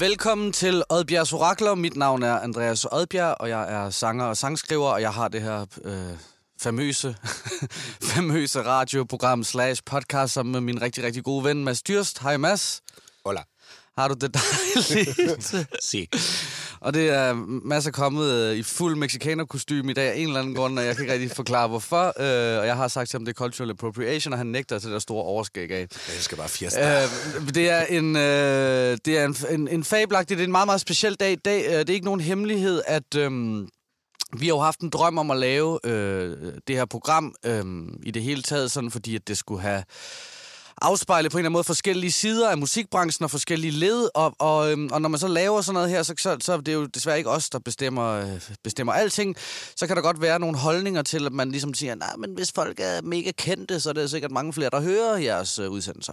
Velkommen til Oddbjergs Orakler. Mit navn er Andreas Oddbjerg, og jeg er sanger og sangskriver, og jeg har det her øh, famøse, famøse radioprogram slash podcast sammen med min rigtig, rigtig gode ven Mads Dyrst. Hej Mads. Hola. Har du det dejligt? Si. Og det er Mads er kommet øh, i fuld mexikanerkostyme i dag af en eller anden grund, og jeg kan ikke rigtig forklare hvorfor. Øh, og jeg har sagt til ham, det er cultural appropriation, og han nægter til det der store overskæg af. Jeg skal bare fiesta. Øh, det er en, øh, det er en, en, en fabelagtig, det er en meget, meget speciel dag i dag. Øh, Det er ikke nogen hemmelighed, at øh, vi har jo haft en drøm om at lave øh, det her program øh, i det hele taget, sådan fordi at det skulle have afspejle på en eller anden måde forskellige sider af musikbranchen og forskellige led, og, og, øhm, og når man så laver sådan noget her, så, så, så det er det jo desværre ikke os, der bestemmer, øh, bestemmer alting. Så kan der godt være nogle holdninger til, at man ligesom siger, nej, men hvis folk er mega kendte, så er det sikkert mange flere, der hører jeres øh, udsendelser.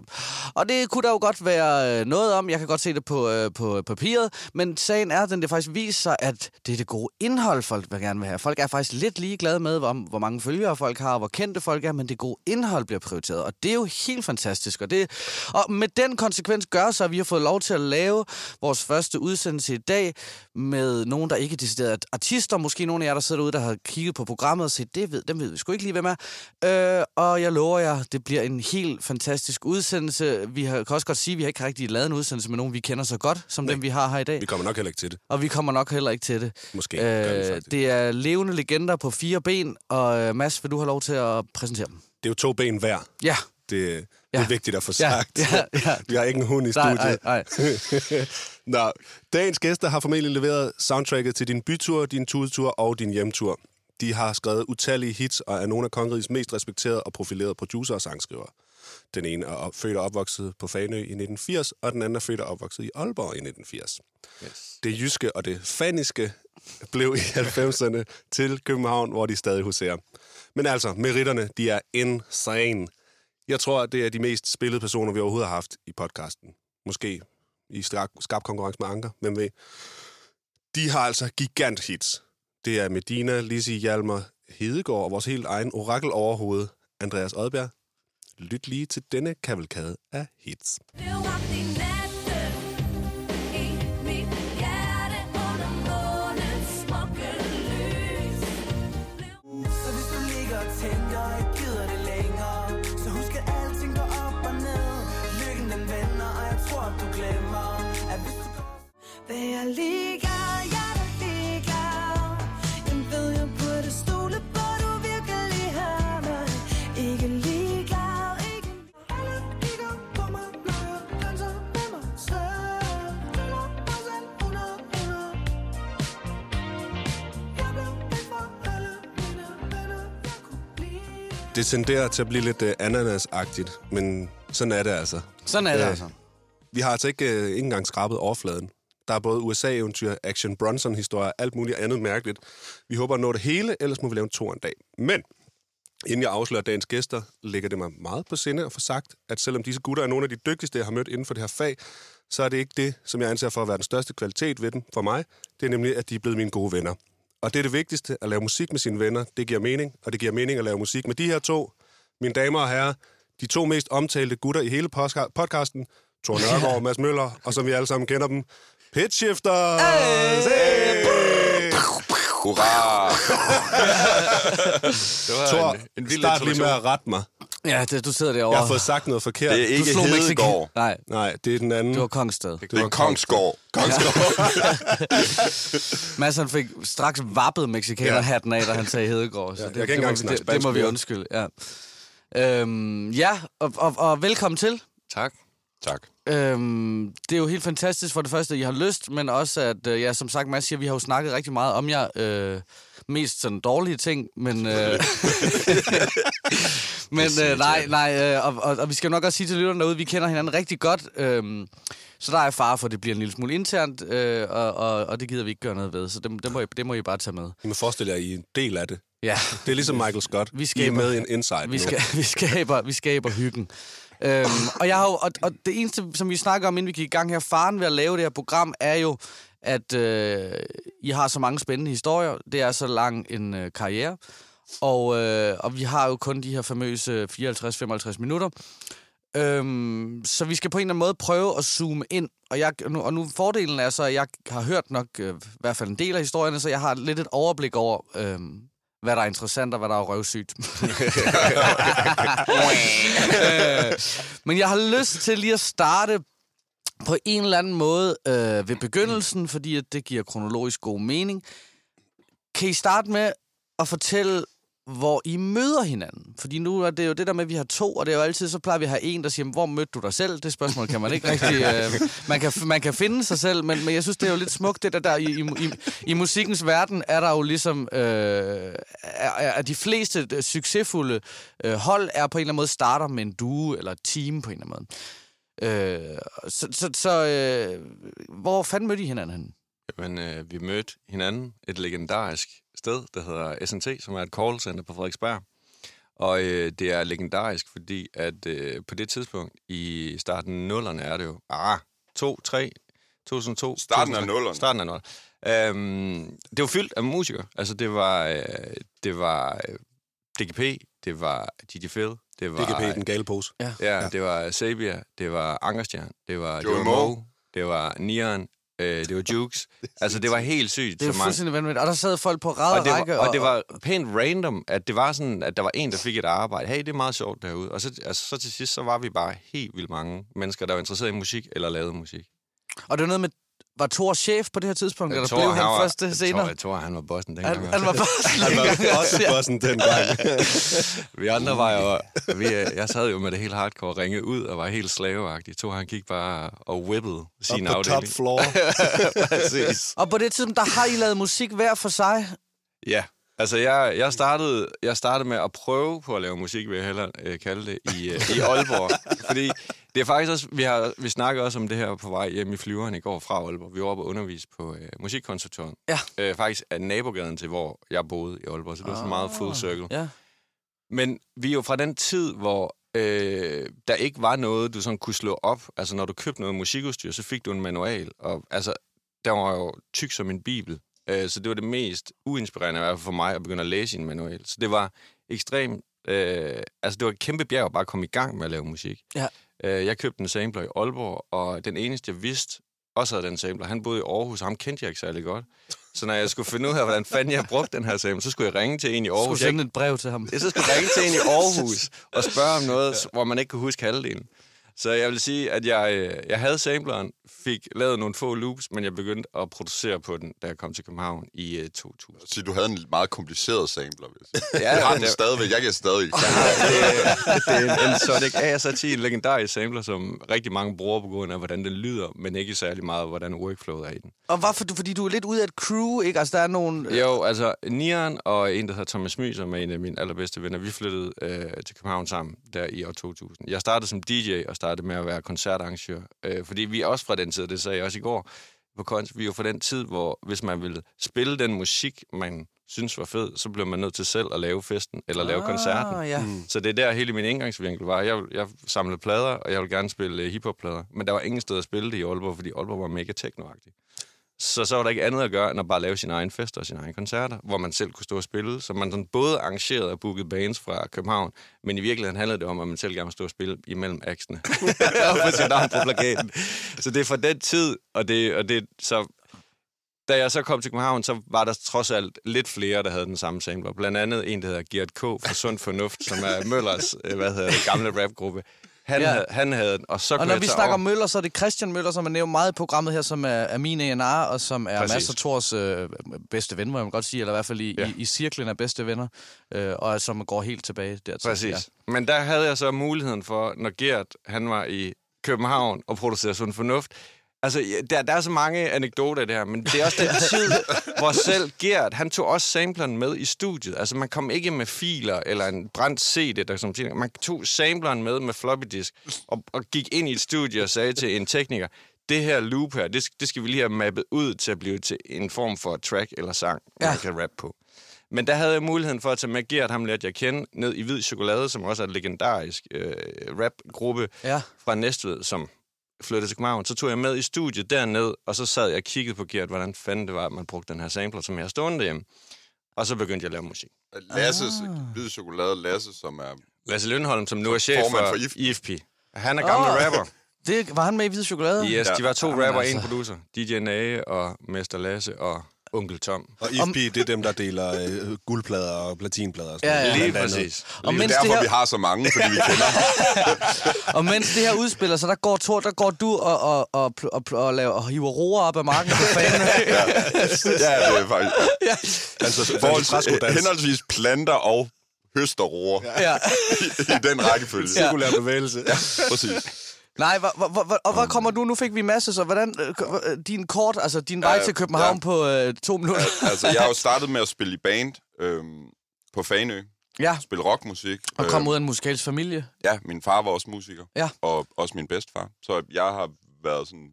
Og det kunne der jo godt være øh, noget om, jeg kan godt se det på, øh, på øh, papiret, men sagen er, at den det faktisk viser sig, at det er det gode indhold, folk vil gerne vil have. Folk er faktisk lidt ligeglade med, hvor, hvor mange følgere folk har, og hvor kendte folk er, men det gode indhold bliver prioriteret, og det er jo helt fantastisk. Og, det, og med den konsekvens gør så, at vi har fået lov til at lave vores første udsendelse i dag med nogen, der ikke er decideret artister. Måske nogle af jer, der sidder derude, der har kigget på programmet og set, det ved, dem ved vi sgu ikke lige, hvem er. Øh, og jeg lover jer, det bliver en helt fantastisk udsendelse. Vi har, kan også godt sige, at vi har ikke rigtig lavet en udsendelse med nogen, vi kender så godt, som Nej. dem, vi har her i dag. Vi kommer nok heller ikke til det. Og vi kommer nok heller ikke til det. Måske Øh, faktisk. det er levende legender på fire ben, og øh, Mads, vil du have lov til at præsentere dem? Det er jo to ben hver. Ja. Det, det Ja. er vigtigt at få Ja, sagt. ja, ja. Vi har ikke en hund i Nej, studiet. nej, nej. Nå, dagens gæster har formentlig leveret soundtracket til din bytur, din turtur og din hjemtur. De har skrevet utallige hits og er nogle af kongerigets mest respekterede og profilerede producer og sangskrivere. Den ene er født og opvokset på Fanø i 1980, og den anden er født og opvokset i Aalborg i 1980. Yes. Det jyske og det faniske blev i 90'erne til København, hvor de stadig huserer. Men altså, meritterne, de er insane. Jeg tror, at det er de mest spillede personer, vi overhovedet har haft i podcasten. Måske i skarp, konkurrence med Anker, hvem ved. De har altså gigant hits. Det er Medina, Lisi Hjalmer, Hedegaard og vores helt egen orakel overhoved, Andreas Odberg. Lyt lige til denne kavalkade af hits. Blev ligeglad, jeg er ligeglad Jeg ved, jeg burde stole på, du virkelig har mig Ikke ligeglad, ikke Alle kigger på mig, når jeg danser med mig selv 100% 100 Jeg blev væk fra alle mine venner Jeg kunne blive Det tenderer til at blive lidt uh, ananas-agtigt, men sådan er det altså. Sådan er det Ja. altså. Vi har altså ikke, uh, ikke engang skrabet overfladen. Der er både USA-eventyr, Action Bronson-historier, alt muligt andet mærkeligt. Vi håber at nå det hele, ellers må vi lave en to en dag. Men inden jeg afslører dagens gæster, ligger det mig meget på sinde at få sagt, at selvom disse gutter er nogle af de dygtigste, jeg har mødt inden for det her fag, så er det ikke det, som jeg anser for at være den største kvalitet ved dem for mig. Det er nemlig, at de er blevet mine gode venner. Og det er det vigtigste, at lave musik med sine venner. Det giver mening, og det giver mening at lave musik med de her to, mine damer og herrer, de to mest omtalte gutter i hele podcasten, Thor Nørgaard og Mads Møller, og som vi alle sammen kender dem, Pitchshifter! Hey! Hurra! det var Thor, en, en vild start lige med at rette mig. Ja, det, du sidder derovre. Jeg har fået sagt noget forkert. Det er ikke slog Mexican- Hedegaard. Nej, Nej, det er den anden. det var Kongsted. Det er Kongsgaard. Kongsgaard. Mads han fik straks vappet mexikanerhatten af, da han sagde Hedegaard. Så Ja, det, jeg kan ikke det, må, engang snakke det, det må vi undskylde, ja. Øhm, ja, og, og, og velkommen til. tak. Tak. Øhm, det er jo helt fantastisk for det første, at I har lyst, men også at, øh, ja, som sagt, Mads siger, vi har jo snakket rigtig meget om jer. Øh, mest sådan dårlige ting, men... Øh, men øh, nej, nej, øh, og, og, og vi skal nok også sige til lytterne derude, vi kender hinanden rigtig godt. Øh, så der er fare for, at det bliver en lille smule internt, øh, og, og, og det gider vi ikke gøre noget ved. Så det, det, må, I, det må I bare tage med. I må forestille jer, at I er en del af det. Ja. Det er ligesom Michael Scott. Vi I er skaber- med i en inside Vi, nu. skal, vi, skaber, vi skaber hyggen. Øhm, og, jeg har jo, og, og det eneste, som vi snakker om, inden vi gik i gang her, faren ved at lave det her program, er jo, at øh, I har så mange spændende historier. Det er så lang en øh, karriere. Og, øh, og vi har jo kun de her famøse 54-55 minutter. Øhm, så vi skal på en eller anden måde prøve at zoome ind. Og, jeg, nu, og nu fordelen er så, at jeg har hørt nok øh, i hvert fald en del af historierne, så jeg har lidt et overblik over, øh, hvad der er interessant og hvad der er røvsygt. Øh, Men jeg har lyst til lige at starte på en eller anden måde øh, ved begyndelsen, fordi at det giver kronologisk god mening. Kan I starte med at fortælle, hvor I møder hinanden? Fordi nu er det jo det der med, at vi har to, og det er jo altid, så plejer vi at have en, der siger, hvor mødte du dig selv? Det spørgsmål kan man ikke rigtig... Øh, man, kan, man kan finde sig selv, men, men jeg synes, det er jo lidt smukt, det der, der i, i, i, musikkens verden er der jo ligesom... Øh, er, er de fleste øh, succesfulde øh, hold er på en eller anden måde starter med en duo eller et team på en eller anden måde. Øh, så så, så øh, hvor fanden mødte I hinanden henne? Men øh, vi mødte hinanden et legendarisk sted, der hedder SNT, som er et callcenter på Frederiksberg. Og øh, det er legendarisk, fordi at øh, på det tidspunkt, i starten af nullerne er det jo, ah, 2, 3, 2002. Starten af 2003. nullerne. Starten af nullerne. Øhm, det var fyldt af musikere. Altså, det var, øh, det var øh, DGP, det var DJ Phil, det var... DGP, den gale pose. Ja, ja, det var Sabia, det var Angerstjern, det var Joey. Moe, det var Nian, øh, det var Jukes. altså, det var helt sygt. Det mange- fuldstændig vanvittigt. Og der sad folk på ræd og og det, række. var, og det var pænt random, at det var sådan, at der var en, der fik et arbejde. Hey, det er meget sjovt derude. Og så, altså, så til sidst, så var vi bare helt vildt mange mennesker, der var interesseret i musik eller lavede musik. Og det var noget med, var Thor chef på det her tidspunkt, eller Thor, blev han var, først det jeg senere? Tror, jeg tror, han var bossen dengang. Han, han var bare Han var også bossen dengang. Vi andre var jo... Vi, øh, jeg sad jo med det helt hardcore og ringede ud og var helt slaveagtig. To han gik bare og whippede sin Op på top afdeling. floor. Præcis. Og på det tidspunkt, der har I lavet musik hver for sig. Ja, altså jeg, jeg, startede, jeg startede med at prøve på at lave musik, vil jeg hellere øh, kalde det, i, øh, i Aalborg. Fordi det er faktisk også, vi, har, vi snakker også om det her på vej hjem i flyveren i går fra Aalborg. Vi var oppe og undervise på øh, musikkonservatoriet. Ja. Øh, faktisk af nabogaden til, hvor jeg boede i Aalborg, så det var sådan meget full circle. Ja. Men vi er jo fra den tid, hvor øh, der ikke var noget, du sådan kunne slå op. Altså, når du købte noget musikudstyr, så fik du en manual. Og altså, der var jo tyk som en bibel. Øh, så det var det mest uinspirerende i hvert fald for mig at begynde at læse en manual. Så det var ekstremt... Øh, altså, det var et kæmpe bjerg at bare komme i gang med at lave musik. Ja. Øh, jeg købte en sampler i Aalborg, og den eneste, jeg vidste, også havde den sampler, han boede i Aarhus, ham kendte jeg ikke særlig godt. Så når jeg skulle finde ud af, hvordan fanden jeg brugte den her sampler, så skulle jeg ringe til en i Aarhus. Skulle jeg sende et brev til ham. jeg så skulle ringe til en i Aarhus og spørge om noget, hvor man ikke kunne huske halvdelen. Så jeg vil sige, at jeg, øh, jeg havde sampleren, fik lavet nogle få loops, men jeg begyndte at producere på den, da jeg kom til København i uh, 2000. Så du havde en meget kompliceret sampler, vil jeg sige. Ja, Jeg har det- den stadigvæk. Jeg kan stadig. det, det er en Sonic ASRT, en legendarisk sampler, som rigtig mange bruger på grund af, hvordan den lyder, men ikke særlig meget, hvordan workflowet er i den. Og hvorfor? du- Fordi du er lidt ude af et crew, ikke? Altså, der er nogle... Jo, altså Nian og en, der hedder Thomas My, som er en af mine allerbedste venner, vi flyttede øh, til København sammen der i år 2000. Jeg startede som DJ og startede med at være koncertarrangør, øh, fordi vi er også fra den tid, det sagde jeg også i går, på Konst, vi er jo fra den tid, hvor hvis man ville spille den musik, man synes var fed, så blev man nødt til selv at lave festen eller lave koncerten. Ah, ja. Så det er der hele min indgangsvinkel var. Jeg, jeg samlede plader, og jeg ville gerne spille uh, hiphop-plader. Men der var ingen sted at spille det i Aalborg, fordi Aalborg var mega technoagtig. Så så var der ikke andet at gøre, end at bare lave sin egen fester og sine egne koncerter, hvor man selv kunne stå og spille. Så man sådan både arrangerede og bookede bands fra København, men i virkeligheden handlede det om, at man selv gerne ville stå og spille imellem aksene. og få sit navn på plakaten. Så det er fra den tid, og det, og det så da jeg så kom til København, så var der trods alt lidt flere, der havde den samme sampler. Blandt andet en, der hedder Gert K. fra Sund Fornuft, som er Møllers øh, hvad hedder det, gamle rapgruppe. Han, Ja. havde, han havde den, og så Og når vi snakker over. Møller, så er det Christian Møller, som er nævnt meget i programmet her, som er, er min A&R, og som er Præcis. Mads og Thors øh, bedste ven, må jeg godt sige, eller i hvert fald i, ja. I, i cirklen af bedste venner, øh, og som går helt tilbage dertil. Præcis. Ja. Men der havde jeg så muligheden for, når Gert han var i København og producerede Sund Fornuft, Altså, der, der er så mange anekdoter her, men det er også den tid, hvor selv Gert, han tog også sampleren med i studiet. Altså, man kom ikke med filer eller en brændt CD, der som ting. Man tog sampleren med med floppy disk og, og gik ind i et studie og sagde til en tekniker, det her loop her, det, det skal vi lige have mappet ud til at blive til en form for track eller sang, Ja. man kan rap på. Men der havde jeg muligheden for at tage med Gert, ham lærte jeg kende, ned i Hvid Chokolade, som også er en legendarisk øh, rapgruppe Ja. fra Næstved, som flyttede til København. Så tog jeg med i studiet derned, og så sad jeg og kiggede på Gert, hvordan fanden det var, at man brugte den her sampler, som jeg har stående derhjemme. Og så begyndte jeg at lave musik. Lasses, ah. hvid chokolade Lasse, som er... Lasse Lindholm, som nu er chef Formand for, for IFP. IFP. Han er gamle Åh. rapper. Det, var han med i Hvide Chokolade? Yes, de var to Jamen rapper, altså. en producer. DJ Nage og Mester Lasse og Onkel Tom. Og IFB, det er dem, der deler øh, guldplader og platinplader. Og sådan Ja, ja. noget. Lige præcis. Og Det mens, er det derfor, her, vi har så mange, fordi vi kender. og mens det her udspiller sig, der går, Thor, der går du og, og, og, og, og, og, laver, og hiver roer op af marken på fanden. Ja, det er faktisk. Altså, Forholds, træskodans. henholdsvis planter og høsterroer ja. i, i den rækkefølge. Ja. Cirkulær bevægelse. Ja. Præcis. Nej, hvor, hvor, hvor, og hvor kommer du? Nu fik vi masse, så hvordan... Øh, øh, din kort, altså din vej Ja, til København ja. på øh, to minutter. Altså, jeg har jo startet med at spille i band øhm, på Fanø. Ja, Spille rockmusik. og kom Øhm, ud af en musikalsk familie. Ja, min far var også musiker. Ja. Og også min bedstefar. Så jeg har været sådan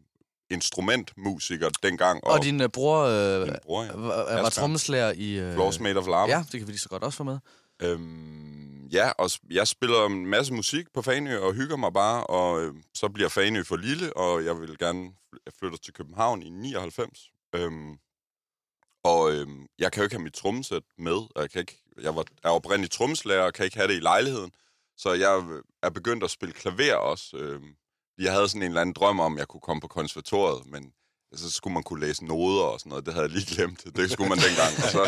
instrumentmusiker dengang. Og, Og din øh, bror øh, min bror, ja. var, var trommeslager i... Øh, Floors Made of Lava. Ja, det kan vi lige så godt også få med. Øhm, ja, og jeg spiller en masse musik på Fanø og hygger mig bare, og øh, så bliver Fanø for lille, og jeg vil gerne fl- jeg flytter til København i 99. Øhm, og øhm, jeg kan jo ikke have mit trommesæt med, og jeg, kan ikke, jeg var, er oprindelig trommeslager og kan ikke have det i lejligheden, så jeg øh, er begyndt at spille klaver også. Øhm, jeg havde sådan en eller anden drøm om, at jeg kunne komme på konservatoriet, men så skulle man kunne læse noder og sådan noget. Det havde jeg lige glemt. Det skulle man dengang. Og så,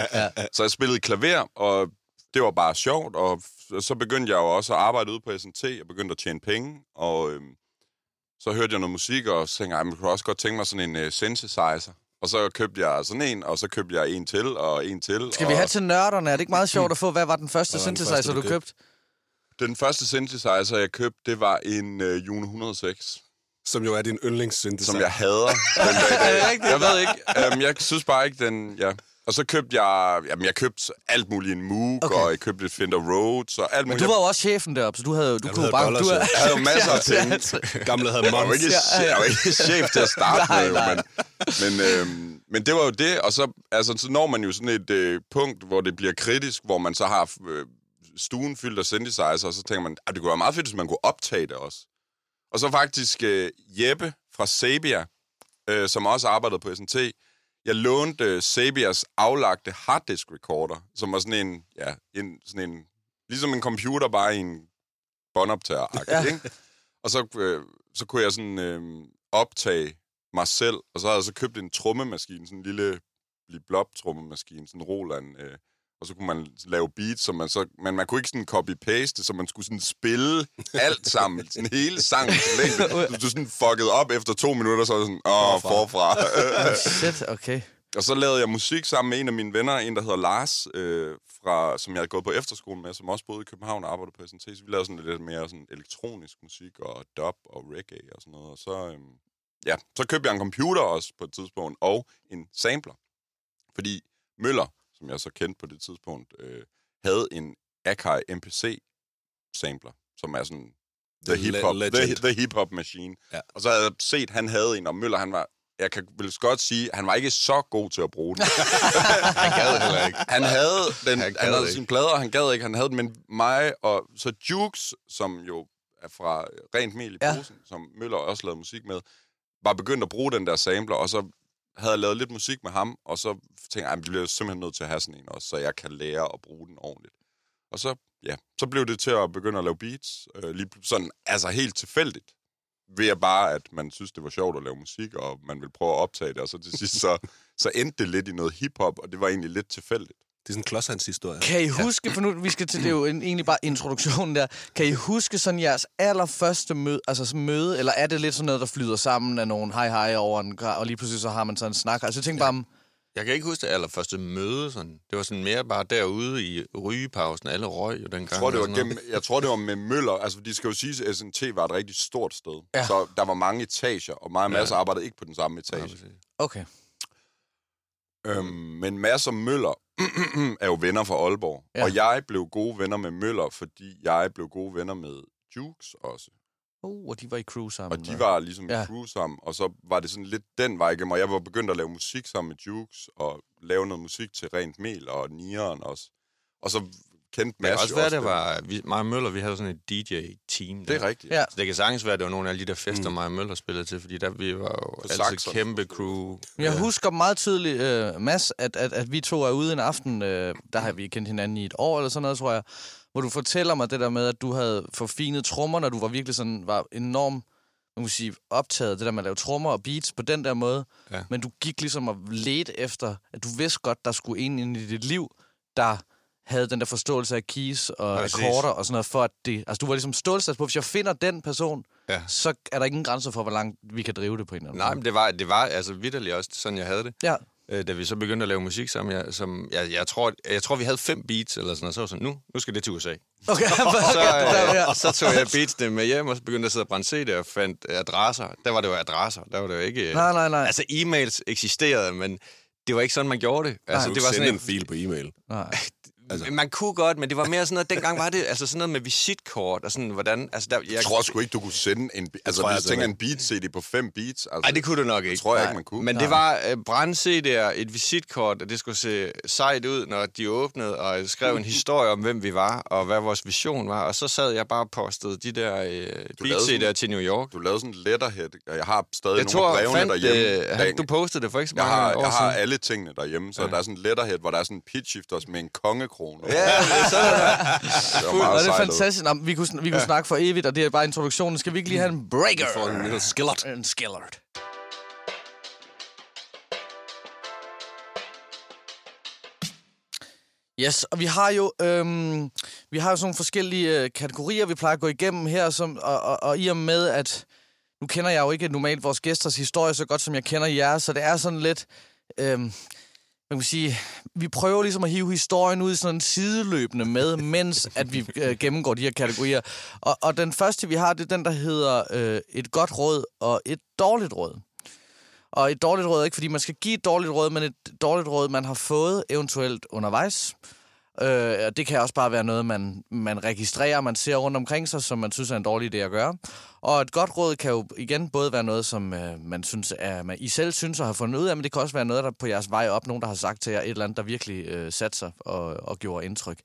så jeg spillede klaver, og det var bare sjovt, og så begyndte jeg jo også at arbejde ude på SNT, jeg begyndte at tjene penge, og øhm, så hørte jeg noget musik, og så tænkte jeg, "Ej, men jeg kunne også godt tænke mig sådan en uh, synthesizer. Og så købte jeg sådan en, og så købte jeg en til, og en til. Skal og vi have til nørderne? Er det ikke meget sjovt at få, hvad var den første var den synthesizer, første, du du købte? Den første synthesizer, jeg købte, det var en uh, Juno 106, Som jo er din yndlingssynthesizer. som jeg hader den dag i dag. Jeg ved ikke, um, jeg synes bare ikke, den... Ja. Og så købte jeg, jamen jeg købte alt muligt, en Moog, Okay. og jeg købte et Fender Rhodes, og alt Men muligt. du var jo også chefen deroppe, så du havde, du Ja, kunne havde bare... Du, jo. Jeg havde jo masser af ja, Gamle havde Jeg var jo Mons. ikke, jeg var ikke chef til at starte Nej, med, nej. men, men, øhm, men det var jo det, og så, altså, så når man jo sådan et øh, punkt, hvor det bliver kritisk, hvor man så har øh, stuen fyldt af synthesizer, og så tænker man, at det kunne være meget fedt, hvis man kunne optage det også. Og så faktisk øh, Jeppe fra Sabia, øh, som også arbejdede på SNT, jeg lånte øh, Sabias aflagte harddisk recorder, som var sådan en, ja, en, sådan en, ligesom en computer, bare i en båndoptager Ja. ikke? Og så, øh, så kunne jeg sådan øh, optage mig selv, og så havde jeg så købt en trommemaskine, sådan en lille blob trommemaskine, sådan en Roland, øh, og så kunne man lave beats, som man så, men man kunne ikke sådan copy-paste, så man skulle sådan spille alt sammen, sådan hele sangen. længde. Så du sådan fuckede op efter to minutter, så sådan, åh, forfra. Shit, okay. Og så lavede jeg musik sammen med en af mine venner, en der hedder Lars, øh, fra, som jeg havde gået på efterskole med, som også boede i København og arbejdede på SNT. Så vi lavede sådan lidt mere sådan elektronisk musik og dub og reggae og sådan noget. Og så, øh, ja, så købte jeg en computer også på et tidspunkt og en sampler. Fordi Møller, som jeg så kendte på det tidspunkt, øh, havde en Akai MPC sampler, som er sådan the The hip-hop, the, the hip-hop machine. Ja. Og så havde jeg set, han havde en, og Møller, han var jeg kan vel godt sige, at han var ikke så god til at bruge den. Han gad heller ikke. Han havde, den, Han han, havde ikke. sine plader, og han gad ikke, han havde den, men mig og så Jukes, som jo er fra Rent Mel i Ja. posen, som Møller også lavede musik med, var begyndt at bruge den der sampler, og så havde jeg lavet lidt musik med ham, og så tænkte jeg, at vi bliver simpelthen nødt til at have sådan en også, så jeg kan lære at bruge den ordentligt. Og så, ja, så blev det til at begynde at lave beats, øh, lige sådan, altså helt tilfældigt. Ved at bare, at man synes, det var sjovt at lave musik, og man ville prøve at optage det, og så til sidst, så, så endte det lidt i noget hiphop, og det var egentlig lidt tilfældigt. Det er sådan en klodshands-historie. Kan I huske, for nu vi skal til, det er jo en, egentlig bare introduktionen der, kan I huske sådan jeres allerførste møde, altså sådan møde, eller er det lidt sådan noget, der flyder sammen af nogen hej hej over en og lige pludselig så har man sådan en snak? Altså jeg tænker bare, om, Jeg kan ikke huske det allerførste møde. Sådan. Det var sådan mere bare derude i rygepausen. Alle røg jo dengang. Jeg tror, det og var gennem, jeg tror, det var med Møller. Altså, de skal jo sige, at SNT var et rigtig stort sted. Ja. Ja. Så der var mange etager, og mig og Mads Ja. ja. arbejdede ikke på den samme Ja, etage. præcis. okay. Øhm, men Mads og Møller er jo venner fra Aalborg. Ja. Og jeg blev gode venner med Møller, fordi jeg blev gode venner med Jukes også. Uh, og de var i crew sammen. Og de var ligesom Ja. ja. crew sammen, og så var det sådan lidt den vej igennem, og jeg var begyndt at lave musik sammen med Jukes, og lave noget musik til Rent Mel og Nieren også. Og så kendte Det kan Mads også være, også det var... Vi, og Møller, vi havde sådan et DJ-team. Det er der. rigtigt. Ja. Så det kan sagtens være, at det var nogle af alle de der fester, mm. og Møller spillede til, fordi der vi var jo altid saxon. kæmpe crew. Jeg husker meget tydeligt, uh, Mads, at, at, at vi to er ude en aften, uh, der har vi kendt hinanden i et år eller sådan noget, tror jeg, hvor du fortæller mig det der med, at du havde forfinet trommer, når du var virkelig sådan, var enormt man kan sige, optaget det der med at lave trommer og beats på den der måde. Ja. Men du gik ligesom og ledte efter, at du vidste godt, der skulle en ind i dit liv, der havde den der forståelse af keys og Præcis. akkorder og sådan noget, for at det... Altså, du var ligesom stålsats på, hvis jeg finder den person, Ja. så er der ingen grænser for, hvor langt vi kan drive det på en eller anden Nej, måde. men det var, det var altså vidderligt også sådan, jeg havde det. Ja. Øh, da vi så begyndte at lave musik sammen, jeg, som, jeg, jeg, tror, jeg tror, vi havde fem beats, eller sådan noget, så var sådan, nu, nu skal det til USA. Okay, Så, ja. øh, så tog jeg beatsene med hjem, og så begyndte jeg at sidde og brænde CD'er og fandt øh, adresser. Der var det jo adresser, der var det jo ikke... øh, Nej, nej, nej. Altså, e-mails eksisterede, men det var ikke sådan, man gjorde det. Altså, Du det var sådan en fil på e-mail. nej. Altså. Man kunne godt, men det var mere sådan noget, dengang var det altså sådan noget med visitkort, og sådan, hvordan, altså der, jeg, Jeg tror sgu ikke, du kunne sende en... Altså, tror jeg hvis altså tænker ikke. en beat-CD på fem beats... Altså, Nej, det kunne du nok ikke. Det tror jeg Nej. ikke, man kunne. Men det var uh, brænde CD'er, et visitkort, og det skulle se sejt ud, når de åbnede, og jeg skrev en historie om, hvem vi var, og hvad vores vision var. Og så sad jeg bare og postede de der uh, lavede beat-CD'er til New York. Du lavede sådan en letterhead, og jeg har stadig Jeg nogle tror, af brevene fandt, derhjemme. øh, Bag- du postede det for ikke så jeg mange har, år jeg har siden. alle tingene derhjemme, så ja. der er sådan en letterhead, hvor der er sådan en pitch shifters med en kongekrone. Ja, så det var meget det er fantastisk. Nå, vi kunne, vi kunne snakke for evigt, og det er bare introduktionen. Skal vi ikke lige have en breaker? For en lille skillert. En skillert. Yes, og vi har jo øhm, vi har jo sådan nogle forskellige øh, kategorier, vi plejer at gå igennem her, som, og, og, og i og med, at nu kender jeg jo ikke normalt vores gæsters historie så godt, som jeg kender jer, så det er sådan lidt, øhm, man kan sige, vi prøver ligesom at hive historien ud i sådan en sideløbende med, mens at vi øh, gennemgår de her kategorier. Og, og den første, vi har, det er den, der hedder øh, et godt råd og et dårligt råd. Og et dårligt råd er ikke, fordi man skal give et dårligt råd, men et dårligt råd, man har fået eventuelt undervejs. Øh, Øh, og det kan også bare være noget, man, man registrerer, man ser rundt omkring sig, som man synes er en dårlig idé at gøre. Og et godt råd kan jo igen både være noget, som øh, man synes, er, man I selv synes og har fundet ud af, men det kan også være noget, der på jeres vej op, nogen, der har sagt til jer et eller andet, der virkelig øh, satte sig og, og gjorde indtryk.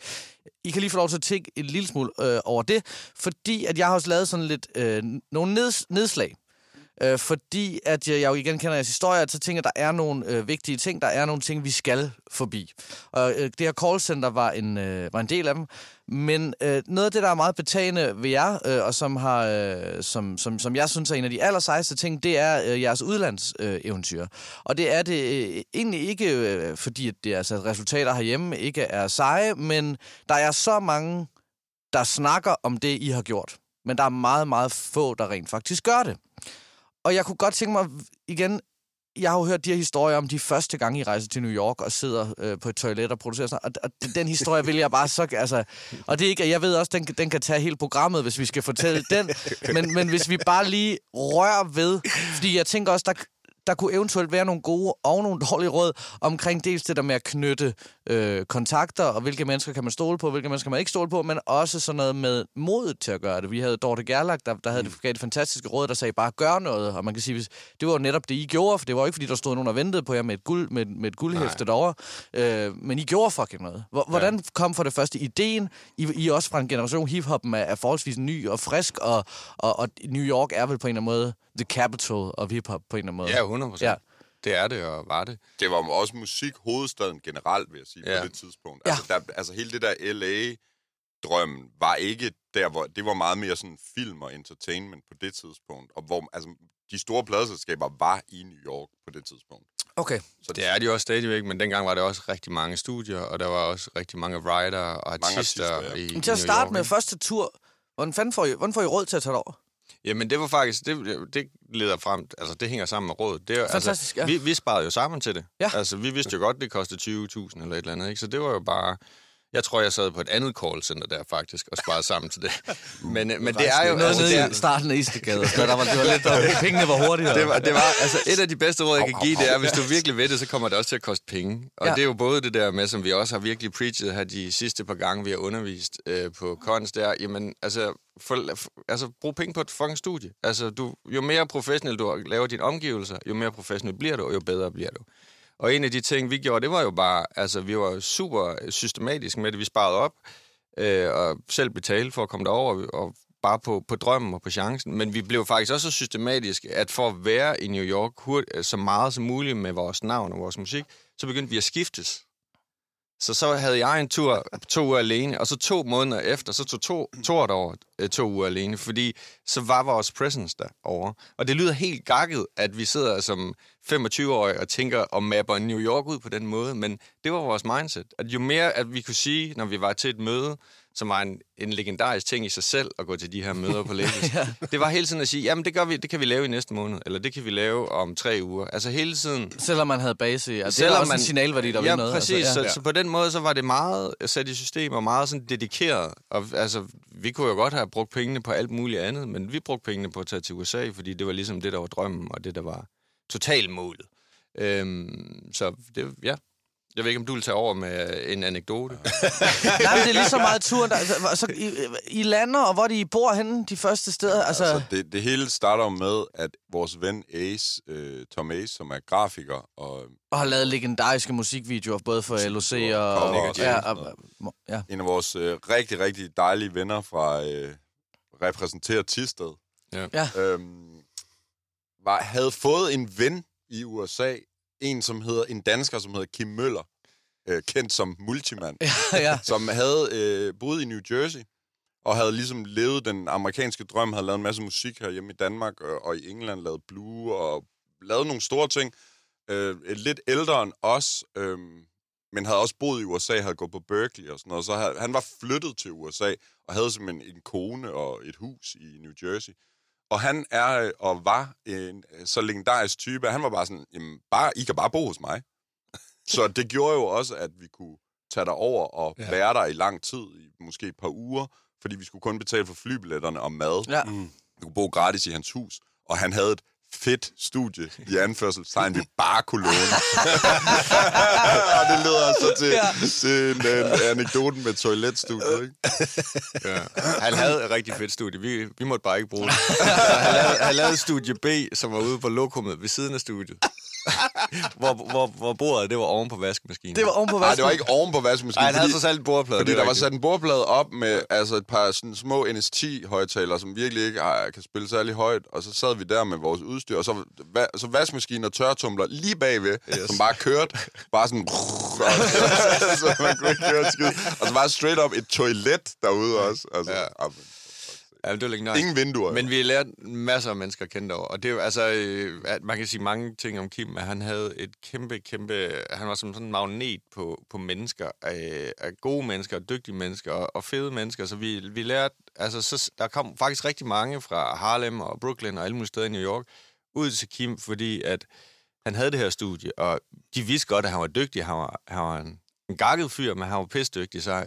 I kan lige få lov til at tænke en lille smule øh, over det, fordi at jeg har også lavet sådan lidt øh, nogle neds, nedslag. Øh, fordi at jeg, jeg jo igen kender jeres historie, så tænker jeg, at der er nogle øh, vigtige ting, der er nogle ting, vi skal forbi. Og øh, det her callcenter var en, øh, var en del af dem. Men øh, noget af det, der er meget betagende ved jer, øh, og som, har, øh, som, som, som jeg synes er en af de allersejeste ting, det er øh, jeres udlandseventyr. Øh, eventyr. og det er det øh, egentlig ikke, øh, fordi at det, altså, resultater herhjemme ikke er seje, men der er så mange, der snakker om det, I har gjort. Men der er meget, meget få, der rent faktisk gør det. Og jeg kunne godt tænke mig igen, jeg har jo hørt de her historier om de første gange, I rejser til New York og sidder øh, på et toilet og producerer sådan. Og, og den historie vil jeg bare så... Altså, og det er ikke, jeg ved også, den, den kan tage hele programmet, hvis vi skal fortælle den. Men, men hvis vi bare lige rører ved... Fordi jeg tænker også, der, der kunne eventuelt være nogle gode og nogle dårlige råd omkring dels det der med at knytte øh, kontakter, og hvilke mennesker kan man stole på, hvilke mennesker kan man ikke stole på, men også sådan noget med modet til at gøre det. Vi havde Dorte Gerlach, der, der havde det, gav det fantastiske råd, der sagde bare, gør noget. Og man kan sige, hvis, det var jo netop det, I gjorde, for det var jo ikke, fordi der stod nogen og ventede på jer med et, guld, med, med et guldhæfte derovre. Øh, men I gjorde fucking noget. Hvor, hvordan kom for det første ideen? I, I er også fra en generation, hiphoppen er, er forholdsvis ny og frisk, og, og, og New York er vel på en eller anden måde the capital of hiphop på en eller anden måde. Ja, 100 procent. Ja. Det er det, og var det. Det var også musik hovedstaden generelt, vil jeg sige, ja. På det tidspunkt. Ja. Altså, der, altså hele det der LA-drømmen var ikke der, hvor det var meget mere sådan film og entertainment på det tidspunkt. Og hvor altså, de store pladeselskaber var i New York på det tidspunkt. Okay. Så Det er de også stadigvæk, men dengang var det også rigtig mange studier, og der var også rigtig mange writer og Mange artister, artister, ja. i, Men til at i New starte York, med ikke? første tur, hvordan, fanden får I, hvordan får I råd til at tage det over? Jamen, det var faktisk, det, det leder frem, altså det hænger sammen med rådet. Det jo- Fantastisk, ja. altså, vi, vi sparede jo sammen til det. Ja. Altså, vi vidste jo godt, det kostede 20.000 eller et eller andet, ikke? Så det var jo bare, jeg tror, jeg sad på et andet callcenter der faktisk, og sparede sammen til det. Men, men det er jo, Noget altså, nede i starten af Istegade. Der var, det var lidt, der, pengene var hurtigere. det, var, det var, altså et af de bedste råd, jeg kan give, det er, hvis du virkelig ved det, så kommer det også til at koste penge. Og Ja. det er jo både det der med, som vi også har virkelig preachet her de sidste par gange, vi har undervist øh, på Kons, der, jamen, altså, for, altså, brug penge på et fucking studie. Altså, du, jo mere professionel du laver dine omgivelser, jo mere professionel bliver du, og jo bedre bliver du. Og en af de ting, vi gjorde, det var jo bare, altså, vi var super systematisk med det. Vi sparede op, øh, og selv betalte for at komme derover, og bare på, på drømmen og på chancen. Men vi blev faktisk også så systematiske, at for at være i New York hurt, øh, så meget som muligt med vores navn og vores musik, så begyndte vi at skiftes. Så så havde jeg en tur to uger alene, og så to måneder efter, så tog to, to, over øh, to uger alene, fordi så var vores presence derovre. Og det lyder helt gakket, at vi sidder som 25-årige og tænker og mapper New York ud på den måde, men det var vores mindset. At jo mere, at vi kunne sige, når vi var til et møde, som var en, en legendarisk ting i sig selv at gå til de her møder på labels. ja. Det var hele tiden at sige, jamen det, gør vi, det kan vi lave i næste måned, eller det kan vi lave om tre uger. Altså hele tiden Selvom man havde base i. Altså, det Selvom er også man- en signalværdi, der ja, vil noget. præcis. Altså, Altså, ja. så, så på den måde, så var det meget sat i system og meget sådan dedikeret. Og altså, vi kunne jo godt have brugt pengene på alt muligt andet, men vi brugte pengene på at tage til USA, fordi det var ligesom det, der var drømmen, og det, der var totalmålet. Øhm, så det, ja. Jeg ved ikke, om du vil tage over med en anekdote. Nej, men det er lige så meget turen. Der, altså, altså, I, I lander, og hvor de bor henne, de første steder. Altså, Altså, det, det hele starter med, at vores ven Ace, øh, Tom Ace, som er grafiker, og og har lavet legendariske musikvideoer, både for LOC og... Cover og og ja, og, og, ja. en af vores øh, rigtig, rigtig dejlige venner fra øh, repræsenterer Tisted, Ja. øhm, var, havde fået en ven i USA, en som hedder en dansker, som hedder Kim Møller, øh, kendt som multimand, ja. som havde øh, boet i New Jersey, og havde ligesom levet den amerikanske drøm, havde lavet en masse musik her hjemme i Danmark og, og i England, lavet blue og lavet nogle store ting. Øh, lidt ældre end os, øh, men havde også boet i USA, havde gået på Berkeley og sådan noget. Så havde, han var flyttet til USA og havde simpelthen en kone og et hus i New Jersey. Og han er øh, og var en øh, så legendarisk type, han var bare sådan, jamen, bare, I kan bare bo hos mig. så det gjorde jo også, at vi kunne tage derover og ja. være der i lang tid, i måske et par uger, fordi vi skulle kun betale for flybilletterne og mad. ja. Vi kunne bo gratis i hans hus, og han havde et fedt studie i anførselstegn, vi bare kunne låne. og det leder så til, ja. til en, en anekdote med toiletstudiet, ikke? Ja. Han havde et rigtig fedt studie. Vi, vi måtte bare ikke bruge det. Så han, lavede, han lavede studie B, som var ude på lokummet ved siden af studiet. hvor, hvor, hvor bordet, det var oven på vaskemaskinen. Det var oven på Nej, vasken. det var ikke oven på vaskemaskinen. Ej, han havde fordi- så salt en bordplade. Fordi det er der var rigtigt. sat en bordplade op med altså et par sådan små NS10-højtalere, som virkelig ikke har, kan spille særlig højt. Og så sad vi der med vores udstyr, og så, va, så vaskemaskinen og tørretumbler lige bagved, yes. som bare kørte. Bare sådan... så man kunne ikke køre et skid. Og så var straight up et toilet derude også. Altså, Ja. Ja. Det var legendarisk. Ingen vinduer. Men vi lærte masser af mennesker at kende derovre. Og det er jo, altså, øh, at man kan sige mange ting om Kim, at han havde et kæmpe, kæmpe... Han var som sådan en magnet på, på mennesker, af, af gode mennesker, og dygtige mennesker, og, og fede mennesker. Så vi, vi lærte... Altså, så, der kom faktisk rigtig mange fra Harlem og Brooklyn og alle mulige steder i New York ud til Kim, fordi at han havde det her studie, og de vidste godt, at han var dygtig. Han var, han var en, en gakket fyr, men han var pisdygtig, så...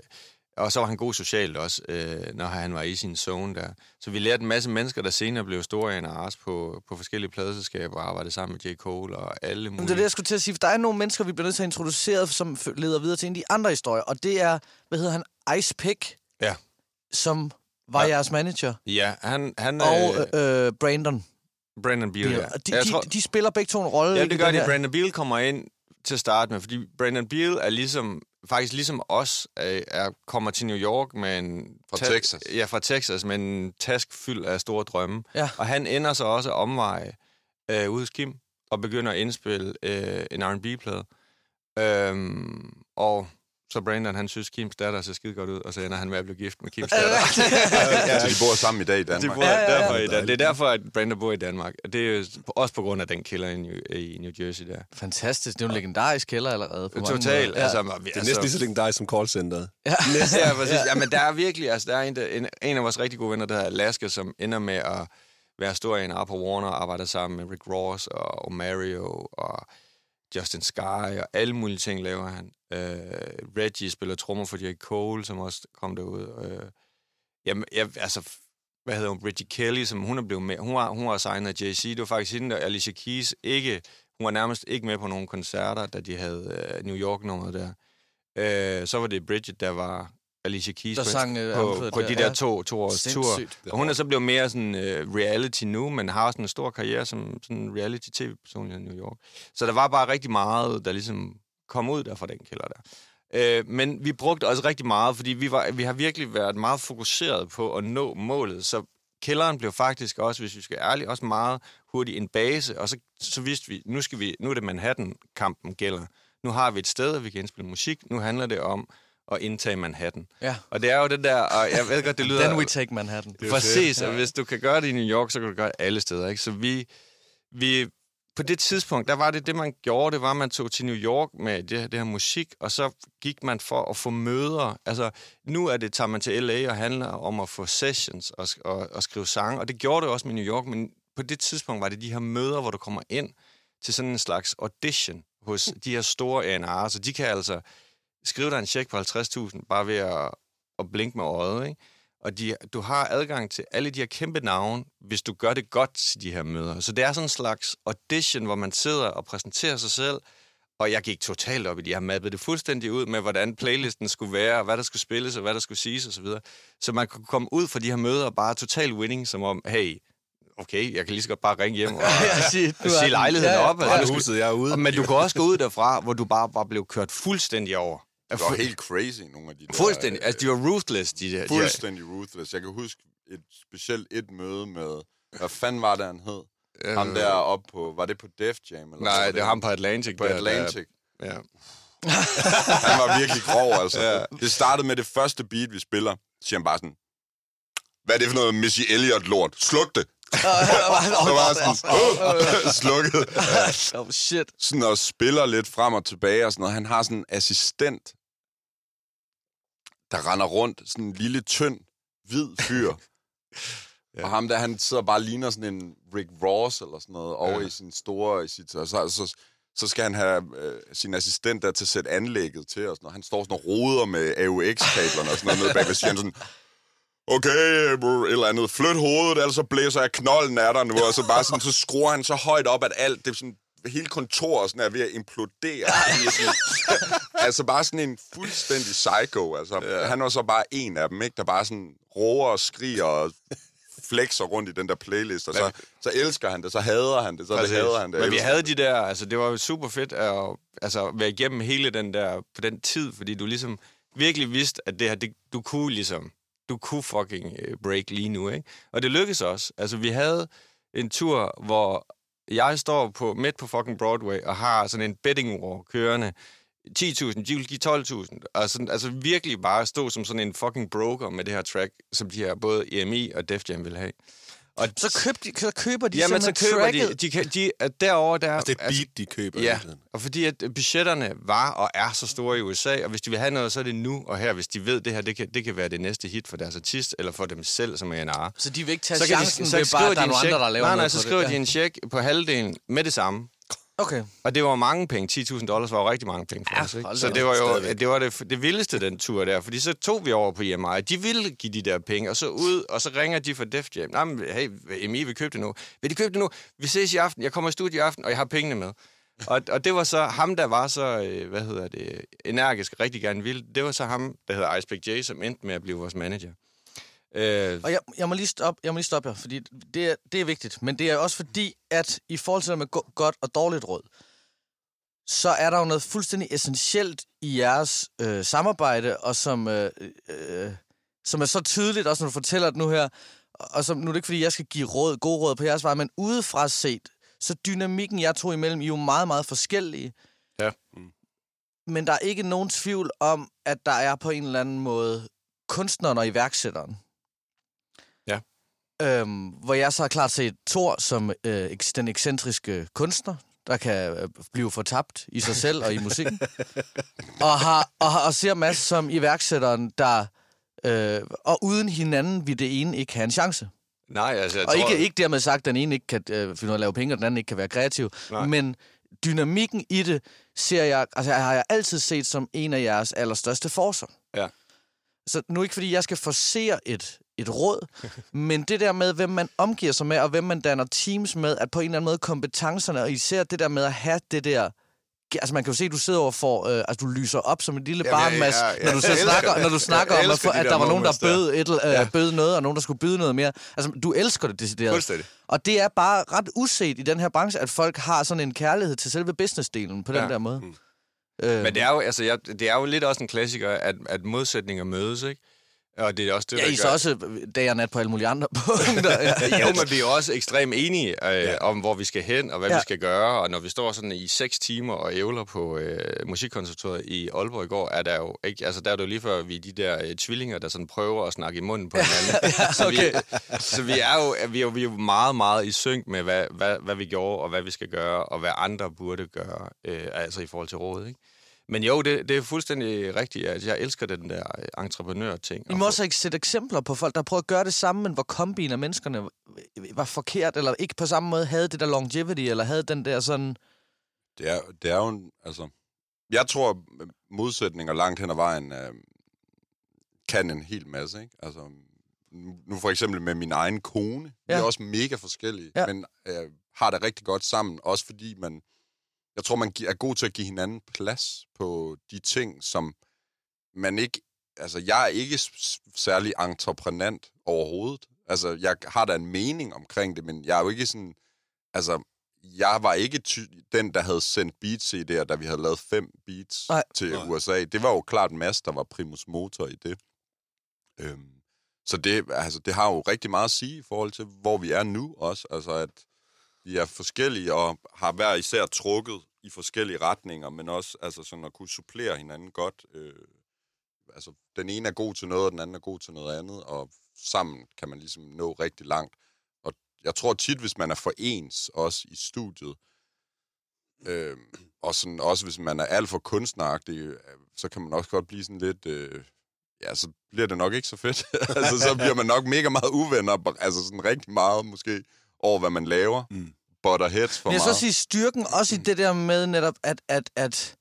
Og så var han god socialt også, øh, når han var i sin zone der. Så vi lærte en masse mennesker, der senere blev store en Ars på, på forskellige pladeselskaber og arbejdede sammen med J. Cole og alle Men mulige. det er det, jeg skulle til at sige. For der er nogle mennesker, vi bliver nødt til at introducere, som leder videre til en af de andre historier. Og det er, hvad hedder han, Ice Pick, Ja. som var ja. jeres manager. Ja, han... han Og øh, øh, Brandon. Brandon Beal, ja. De, Jeg de, tror- de spiller begge to en rolle. Ja, det gør de. her- Brandon Beal kommer ind til at starte med, fordi Brandon Beal er ligesom, faktisk ligesom os, er, er, kommer til New York med en... Fra ta- Texas. Ja, fra Texas, med en task fyldt af store drømme. Ja. Og han ender så også omveje øh, ude hos Kim, og begynder at indspille øh, en R&B-plade. Øhm, og så Brandon, han synes, Kims datter ser skide godt ud, og så ender han med at blive gift med Kims datter. Så de bor sammen i dag i De Danmark. bor Ja, ja, ja. derfor i Dan- Det er derfor, at Brandon bor i Danmark. Og det er jo også på grund af den killer i New, i New Jersey der. Fantastisk. Det er jo en legendarisk kælder allerede. På måder. Altså, Ja. vi- Det er næsten lige så legendarisk som callcenteret. Ja. Ja, præcis. Ja, men der er virkelig, altså der er en, der, en, en af vores rigtig gode venner, der hedder Alaska, som ender med at være stor i en på Warner, og arbejder sammen med Rick Ross og, og Mario og Justin Sky og alle mulige ting laver han. Uh, Reggie spiller trommer for J. Cole, som også kom derud. Uh, jamen, jeg, altså, hvad hedder hun? Reggie Kelly, som hun er blevet med. Hun var, hun var signet af Jay-Z. Det var faktisk hende, der Alicia Keys ikke... Hun var nærmest ikke med på nogen koncerter, da de havde uh, New York-nummeret der. Uh, så var det Bridget, der var Alicia Keys Der på, sang, øh, på, på der, de der ja. to, to års tur. Og hun er så blevet mere sådan uh, reality nu, men har også en stor karriere som sådan reality-tv-personlighed i New York. Så der var bare rigtig meget, der ligesom kom ud der fra den kælder der. Øh, men vi brugte også rigtig meget, fordi vi, var, vi har virkelig været meget fokuseret på at nå målet. Så kælderen blev faktisk også, hvis vi skal være ærlige, også meget hurtigt en base. Og så, så vidste vi, nu, skal vi, nu er det Manhattan-kampen gælder. Nu har vi et sted, og vi kan indspille musik. Nu handler det om at indtage Manhattan. Ja. Og det er jo den der, og jeg ved godt, det lyder... Then we take Manhattan. Præcis, og hvis du kan gøre det i New York, så kan du gøre det alle steder. Ikke? Så vi, vi, på det tidspunkt, der var det det, man gjorde, det var, at man tog til New York med det, det her musik, og så gik man for at få møder. Altså, nu er det, tager man til LA og handler om at få sessions og, og, og skrive sange, og det gjorde det også med New York, men på det tidspunkt var det de her møder, hvor du kommer ind til sådan en slags audition hos de her store A&R, så de kan altså skrive dig en check på 50.000 bare ved at, at blinke med øjet, ikke? Og de, du har adgang til alle de her kæmpe navne, hvis du gør det godt til de her møder. Så det er sådan en slags audition, hvor man sidder og præsenterer sig selv, og jeg gik totalt op i det. Jeg mappede det fuldstændig ud med, hvordan playlisten skulle være, og hvad der skulle spilles, og hvad der skulle siges osv. Så, så man kunne komme ud fra de her møder og bare total winning, som om, hey, okay, jeg kan lige så godt bare ringe hjem og, Ja, sige, du og sige den. lejligheden Ja, ja. op. Brænde Altså, huset, jeg er ude. men du kan også gå ud derfra, hvor du bare, bare blev kørt fuldstændig over. Det var helt crazy, nogle af de der... Fuldstændig. øh, Altså, de var ruthless, de der. de der- Fuldstændig ruthless. Jeg kan huske et specielt et møde med... Hvad fanden var det, han hed? Øh, Ham der op på... Var det på Def Jam? Eller Nej, det er ham på Atlantic. på der, der- Atlantic. Ja. Han var virkelig grov, altså. ja. Det startede med det første beat, vi spiller. Så siger han bare sådan... Hvad er det for noget Missy Elliott-lort? Sluk det! Så var jeg sådan... slukket. oh, shit. Sådan og spiller lidt frem og tilbage og sådan noget. Han har sådan en assistent, der render rundt. Sådan en lille, tynd, hvid fyr. ja. Og ham der, han sidder bare og ligner sådan en Rick Ross eller sådan noget over i sin store... I sit, og så, så, så skal han have øh, sin assistent der til at sætte anlægget til og sådan noget. Han står sådan og roder med AUX-kablerne og sådan noget nede bagved. Så siger han sådan, okay, bro, et eller andet, flyt hovedet, ellers så blæser jeg knolden af dig nu. Og så bare sådan, så skruer han så højt op, at alt, det er sådan, hele kontoret sådan er ved at implodere. Er altså bare sådan en fuldstændig psycho. Altså, ja. Han var så bare en af dem, ikke? der bare sådan roer og skriger og flexer rundt i den der playlist, og så, så elsker han det, så hader han det, så det hader han det. Men vi havde de der, altså det var jo super fedt at altså, være igennem hele den der, på den tid, fordi du ligesom virkelig vidste, at det her, det, du kunne ligesom, du kunne fucking øh, break lige nu, ikke? Og det lykkedes også. Altså vi havde en tur, hvor jeg står på midt på fucking Broadway og har sådan en betting war kørende. 10.000, de vil give 12.000. Og sådan, altså virkelig bare stå som sådan en fucking broker med det her track, som de her både EMI og Def Jam vil have. Og Så, køb de, så køber de Jamen, så køber de, tracket. de, kan, de er derovre, der... Altså, det er et beat, de køber. i Ja, og fordi at budgetterne var og er så store i USA, og hvis de vil have noget, så er det nu og her, hvis de ved, det her det kan, det kan være det næste hit for deres artist, eller for dem selv som A&R. Så de vil ikke tage Så, chancen de, så ved skriver bare, at de der er en andre, der laver nej, nej, noget så på skriver det. de en check på halvdelen med det samme. Okay. Og det var mange penge. 10.000 dollars var jo rigtig mange penge for Ja, os. Ikke? Så det var jo det, var det, det vildeste, den tur der. Fordi så tog vi over på EMI. De ville give de der penge, og så ud, og så ringer de fra Def Jam. Nej, men hey, EMI vil købe det nu. Vil de købe det nu? Vi ses i aften. Jeg kommer i studiet i aften, og jeg har pengene med. Og, og det var så ham, der var så, øh, hvad hedder det, energisk og rigtig gerne ville. Det var så ham, der hedder Iceberg J, som endte med at blive vores manager. Øh, Og jeg, jeg, må lige stoppe, jeg må lige stoppe her, fordi det er, det er vigtigt. Men det er også fordi, at i forhold til det med go- godt og dårligt råd, så er der jo noget fuldstændig essentielt i jeres øh, samarbejde, og som, øh, øh, som er så tydeligt, også når du fortæller det nu her, og som, nu er det ikke fordi, jeg skal give råd, gode råd på jeres vej, men udefra set, så dynamikken jeg to imellem, I er jo meget, meget forskellige. Ja. Men der er ikke nogen tvivl om, at der er på en eller anden måde kunstneren og iværksætteren. Øhm, hvor jeg så har klart set Thor som øh, den ekscentriske kunstner, der kan øh, blive fortabt i sig selv og i musikken. og, har, og, har, og ser Mads som iværksætteren, der... Øh, og uden hinanden vil det ene ikke have en chance. nej, altså, jeg Og tror, ikke, ikke dermed sagt, at den ene ikke kan øh, finde ud af at lave penge, og den anden ikke kan være kreativ. Nej. Men dynamikken i det ser jeg, altså har jeg altid set som en af jeres allerstørste forser. Ja. Så nu ikke fordi jeg skal forsere et, et råd, men det der med, hvem man omgiver sig med, og hvem man danner teams med, at på en eller anden måde kompetencerne, og især det der med at have det der Altså man kan jo se, at du sidder over for, øh, altså du lyser op som et lille Jamen, barn, jeg- Mads, jeg- når du, så snakker, det. når du snakker om, at, de at der der var nogen, der bød, et, øh, Ja. bød noget, og nogen, der skulle byde noget mere. Altså du elsker det decideret. Fuldstændig. Og det er bare ret uset i den her branche, at folk har sådan en kærlighed til selve businessdelen på den Ja. der måde. Øh, Men det er jo, altså, jeg, det er jo lidt også en klassiker, at, at modsætninger mødes, ikke? Og det er også det, Ja, I så også dag og nat på alle mulige andre punkter. Ja. Jo, men vi er også ekstremt enige øh, ja. om, hvor vi skal hen, og hvad ja. Ja. vi skal gøre. Og når vi står sådan i seks timer og ævler på øh, musikkonservatoriet i Aalborg i går, er der jo ikke, altså der er det jo lige før, vi er de der øh, tvillinger, der sådan prøver at snakke i munden på hinanden. ja, så, vi, så vi er jo, vi er vi er meget, meget i synk med, hvad, hvad, hvad vi gjorde, og hvad vi skal gøre, og hvad andre burde gøre, øh, altså i forhold til rådet, ikke? Men jo, det, det er fuldstændig rigtigt, at jeg elsker den der øh, entreprenør-ting. I må også ikke sætte eksempler på folk, der prøver at gøre det samme, men hvor kombinen af menneskerne var forkert, eller ikke på samme måde havde det der longevity, eller havde den der sådan... Det er, det er jo en, altså... Jeg tror, modsætninger langt hen ad vejen øh, kan en hel masse, ikke? Altså, nu for eksempel med min egen kone. Vi Ja. er også mega forskellige, Ja. men øh, har det rigtig godt sammen. Også fordi man... Jeg tror, man er god til at give hinanden plads på de ting, som man ikke... Altså, jeg er ikke særlig entreprenant overhovedet. Altså, jeg har da en mening omkring det, men jeg er jo ikke sådan... Altså, jeg var ikke ty- den, der havde sendt beats i der, da vi havde lavet fem beats Nej. til Nej. USA. Det var jo klart Mads, der var primus motor i det. Øhm, så det, altså, det har jo rigtig meget at sige i forhold til, hvor vi er nu også. Altså, at vi er forskellige og har hver især trukket i forskellige retninger, men også altså, sådan at kunne supplere hinanden godt. Øh, altså, den ene er god til noget, og den anden er god til noget andet, og sammen kan man ligesom nå rigtig langt. Og jeg tror tit, hvis man er for ens, også i studiet, øh, og sådan, også hvis man er alt for kunstneragtig, øh, så kan man også godt blive sådan lidt... Øh, ja, så bliver det nok ikke så fedt. altså, så bliver man nok mega meget uvenner, altså sådan rigtig meget måske, over hvad man laver. Mm. Butter heads for Men jeg så meget. sige styrken også i det der med netop at, at, at,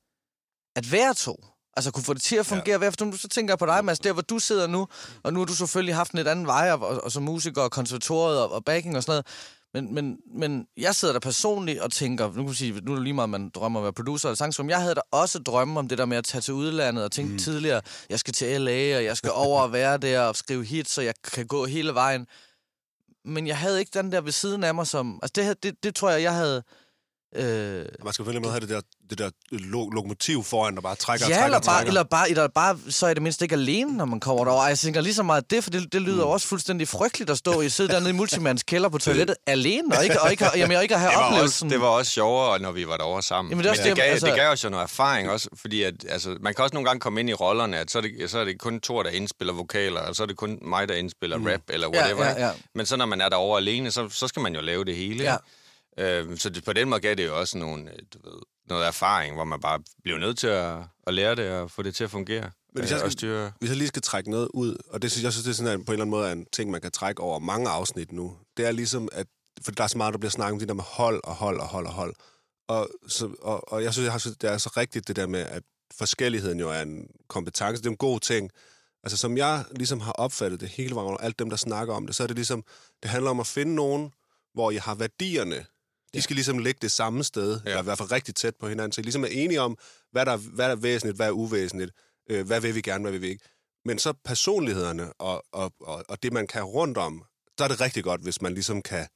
at være to. Altså kunne få det til at fungere. Ja. For nu så tænker jeg på dig, Mads, der hvor du sidder nu, og nu har du selvfølgelig haft en lidt anden vej, og, og, og som musiker og konservatoriet og, og backing og sådan noget. Men, men, men jeg sidder der personligt og tænker, nu kan man sige, nu er det lige meget, man drømmer om at være producer eller sangskrivere, men jeg havde da også drømme om det der med at tage til udlandet og tænke mm. tidligere, jeg skal til LA, og jeg skal over og være der og skrive hits, så jeg kan gå hele vejen. Men jeg havde ikke den der ved siden af mig, som... Altså det, det, det tror jeg, jeg havde... Øh, Man skal selvfølgelig have det der, det der lo- lokomotiv foran, der bare trækker og ja, trækker eller og bare, trækker. eller, bare, eller bare, så er det mindst ikke alene, når man kommer derover. Jeg tænker lige så meget det, for det, det lyder mm. også fuldstændig frygteligt at stå i sidde dernede i Multimans kælder på toilettet alene, og ikke, og ikke, jamen, og ikke at have det var, oplevelsen. også, det var også sjovere, når vi var derovre sammen. Jamen, det også Men det, det, gav, altså- det gav os jo noget erfaring også, fordi at, altså, man kan også nogle gange komme ind i rollerne, at så er det, så er det kun Thor, der indspiller vokaler, og så er det kun mig, der indspiller mm. rap, eller Ja, whatever. ja, ikke? ja. Men så når man er derovre alene, så, så skal man jo lave det hele. Ja. Øhm, så det, på den måde gav det jo også nogle, øh, du ved, noget erfaring, hvor man bare blev nødt til at, at lære det og få det til at fungere. Men hvis jeg Øh, skal- styre... Hvis jeg lige skal trække noget ud, og det synes jeg synes, det er sådan, at på en eller anden måde er en ting, man kan trække over mange afsnit nu, det er ligesom, at for der er så meget, der bliver snakket om det der med hold og hold og hold og hold. Og, så, og, og jeg synes, jeg har, det er så rigtigt det der med, at forskelligheden jo er en kompetence. Det er en god ting. Altså, som jeg ligesom har opfattet det hele vejen, og alt dem, der snakker om det, så er det ligesom, det handler om at finde nogen, hvor I har værdierne. De skal ligesom ligge det samme sted, ja. eller i hvert fald rigtig tæt på hinanden, så I ligesom er enige om, hvad der, hvad der er væsentligt, hvad er uvæsentligt, øh, hvad vil vi gerne, hvad vil vi ikke. Men så personlighederne og, og, og, og det, man kan rundt om, der er det rigtig godt, hvis man ligesom kan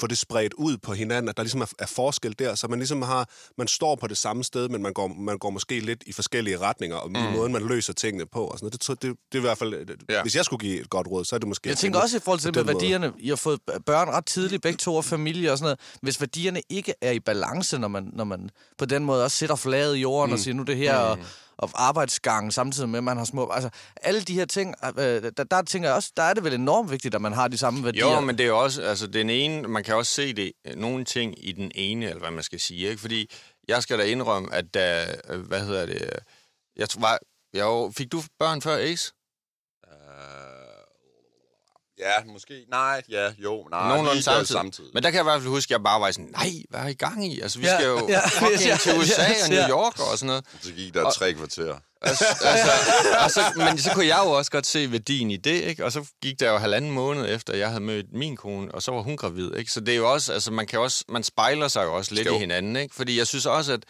få det spredt ud på hinanden, at der ligesom er, er forskel der, så man ligesom har, man står på det samme sted, men man går, man går måske lidt i forskellige retninger, og mm. måden, man løser tingene på, og sådan noget. Det, det, det er i hvert fald, ja. Ja. hvis jeg skulle give et godt råd, så er det måske... Jeg tænker også i forhold til det med måde. værdierne. I har fået børn ret tidligt, begge to og familie og sådan noget. Hvis værdierne ikke er i balance, når man, når man på den måde også sætter flaget i jorden mm. og siger, nu det her, og, og arbejdsgange, samtidig med, at man har små... Altså, alle de her ting, øh, der, der tænker jeg også, der er det vel enormt vigtigt, at man har de samme værdier. Jo, men det er jo også, altså den ene, man kan også se det, nogle ting i den ene, eller hvad man skal sige, ikke? Fordi jeg skal da indrømme, at da, øh, hvad hedder det, jeg var, jeg fik du børn før Ace? Ja, måske. Nej, ja, jo, nej. Nogenlunde samtidig. samtidig. Men der kan jeg i hvert fald huske, at jeg bare var sådan, nej, hvad er I gang i? Altså, vi Ja, skal jo ja, fucking ja, til USA ja, og New. York og sådan noget. Så gik der tre kvarter. Altså, altså, og så, men så kunne jeg jo også godt se værdien i det, ikke? Og så gik der jo halvanden måned efter, jeg havde mødt min kone, og så var hun gravid, ikke? Så det er jo også, altså man kan også, man spejler sig jo også lidt Jo. i hinanden, ikke? Fordi jeg synes også, at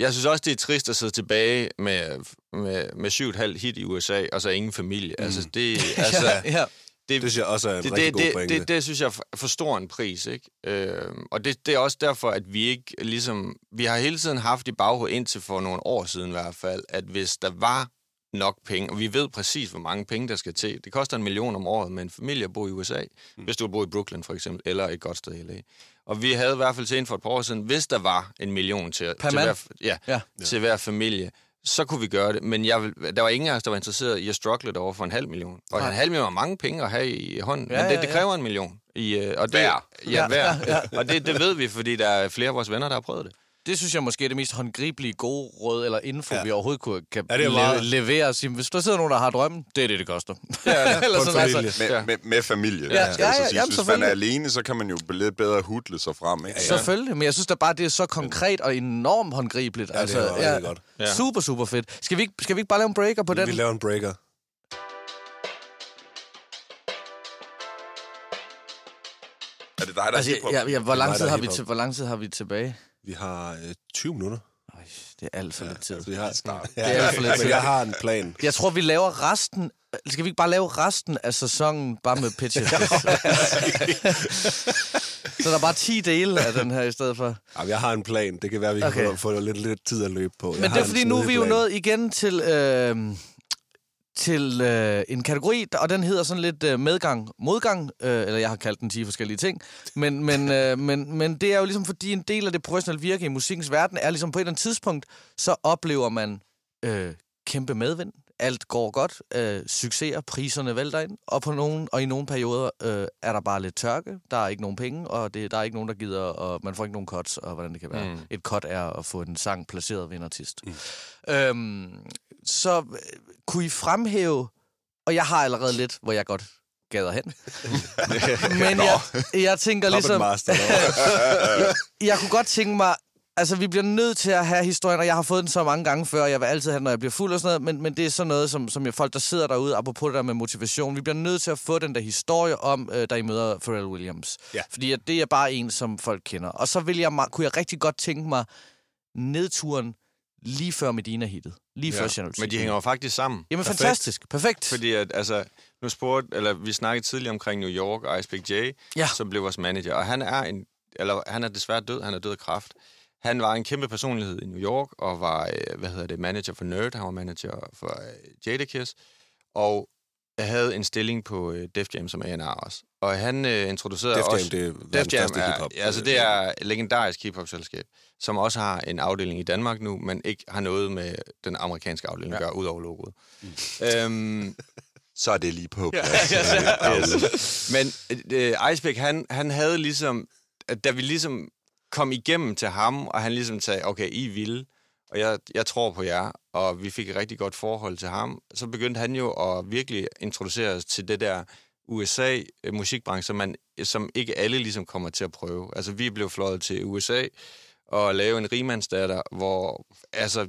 jeg synes også, det er trist at sidde tilbage med, med, med syv et halvt hit i USA, og så ingen familie. Mm. Altså, det, altså, ja, ja. Det, Det synes jeg også er en det, rigtig det, god det, pointe. det, det synes jeg er for- stor en pris, ikke? Øh, og det, det er også derfor, at vi ikke ligesom... Vi har hele tiden haft i baghovedet indtil for nogle år siden i hvert fald, at hvis der var nok penge, og vi ved præcis, hvor mange penge, der skal til. Det koster en million om året med en familie at bo i USA, mm. hvis du bor i Brooklyn for eksempel, eller et godt sted i LA. Og vi havde i hvert fald til en for et par år siden, hvis der var en million til, Per til, hver, Ja. ja. til hver familie, så kunne vi gøre det. Men jeg der var ingen af os, der var interesseret i at struggle over for en halv million. Og Nej. en halv million er mange penge at have i hånden, Ja, ja, men det, ja, det ja. kræver en million. I, øh, og det, Hver. Ja, hver. Ja, ja. Og det, det ved vi, fordi der er flere af vores venner, der har prøvet det. Det synes jeg måske er det mest håndgribelige gode råd eller info, ja. Ja. vi overhovedet kunne, kan Ja, det le- meget- levere. Sige, hvis der sidder nogen, der har drømmen, det er det, det koster. Ja, ja. eller sådan, familie. Med, Ja. med, med familie. Ja, ja, det så ja, jamen, Hvis man er alene, så kan man jo lidt bedre hudle sig frem. Ikke? Selvfølgelig, men jeg synes da bare, det er så konkret og enormt håndgribeligt. Ja, det er godt. Ja. Super, super fedt. Skal vi, ikke, skal vi ikke bare lave en breaker på den? Vi laver en breaker. Er det dig, der Altså, er ja, ja, hvor, lang tid har vi til, hvor lang tid har vi tilbage? Vi har øh, 20 minutter. Øj, det er alt for lidt tid. Altså, vi har, Start. ja, Det er alt for lidt tid. jeg har en plan. Jeg tror, vi laver resten... Skal vi ikke bare lave resten af sæsonen bare med pitches? så der er bare 10 dele af den her i stedet for. Ja, jeg har en plan. Det kan være, vi kan Okay. få, få lidt, lidt tid at løbe på. Jeg Men det er fordi, nu er vi jo nået igen til, øh, til øh, en kategori, og den hedder sådan lidt øh, medgang, modgang, øh, eller jeg har kaldt den 10 forskellige ting. Men, men, øh, men, men det er jo ligesom fordi, en del af det professionelle virke i musikkens verden er ligesom på et eller andet tidspunkt, så oplever man øh, kæmpe medvind. Alt går godt, øh, succeser, priserne vælter ind, og, på nogen, og i nogle perioder øh, er der bare lidt tørke, der er ikke nogen penge, og det, der er ikke nogen, der gider, og man får ikke nogen cuts, og hvordan det kan være. Mm. Et cut er at få en sang placeret ved en artist. Mm. Øhm, så øh, kunne I fremhæve, og jeg har allerede lidt, hvor jeg godt gader hen. Men jeg, jeg tænker ligesom, Master. jeg kunne godt tænke mig, altså vi bliver nødt til at have historien, og jeg har fået den så mange gange før, og jeg vil altid have den, når jeg bliver fuld og sådan noget, men, men det er sådan noget, som, som jeg, folk, der sidder derude, apropos det der med motivation, vi bliver nødt til at få den der historie om, øh, da I møder Pharrell Williams. Ja. Fordi at det er bare en, som folk kender. Og så vil jeg, kunne jeg rigtig godt tænke mig nedturen lige før Medina-hittet. Lige ja, før Channel Men de hænger jo faktisk sammen. Jamen Perfekt. fantastisk, perfekt. Fordi at, altså, nu spurgte, eller vi snakkede tidligere omkring New York og Ice Big J, Ja. som blev vores manager. Og han er en, eller han er desværre død, han er død af kræft. Han var en kæmpe personlighed i New York, og var, øh, hvad hedder det, manager for Nerd, han var manager for øh, Jadakiss, og havde en stilling på øh, Def Jam som A&R også. Og han øh, introducerede Def Jam, også... det er Def Jam er, hiphop. ja, altså det er et legendarisk hiphop-selskab, som også har en afdeling i Danmark nu, men ikke har noget med den amerikanske afdeling at gøre, ud over logoet. Mm. Øhm, Så er det lige på plads. yes. Men øh, Iceberg, han, han havde ligesom, da vi ligesom kom igennem til ham, og han ligesom sagde, okay, I vilde, og jeg, jeg tror på jer, og vi fik et rigtig godt forhold til ham, så begyndte han jo at virkelig introducere os til det der USA-musikbranche, som, man, som ikke alle ligesom kommer til at prøve. Altså, vi blev fløjet til USA, og lave en rimandsdatter, hvor altså,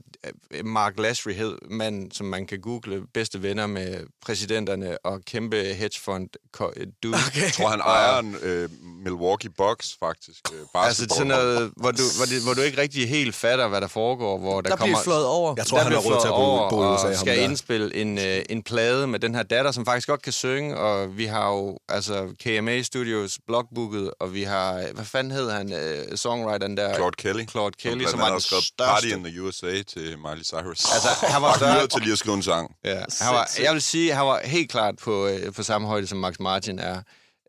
Mark Lasry hed mand, som man kan google, bedste venner med præsidenterne og kæmpe hedgefund ko- dude. Okay. Jeg tror, han ejer en øh, Milwaukee Bucks, faktisk. Øh, Altså sådan noget, hvor du, hvor, det, hvor du ikke rigtig helt fatter, hvad der foregår, hvor der, der kommer... bliver flået over. Jeg tror, der han har bliver råd til at bo, over bo i USA. og skal der. indspille en, øh, en plade med den her datter, som faktisk godt kan synge, og vi har jo altså KMA Studios blogbooket, og vi har, hvad fanden hed han, øh, songwriteren der? Claude Kelly. Claude Kelly, som, som var den skrevet Party største. in the USA til Miley Cyrus. Altså, han var større- til lige at skrive en sang. Ja, han var, jeg vil sige, at han var helt klart på, øh, på samme højde, som Max Martin er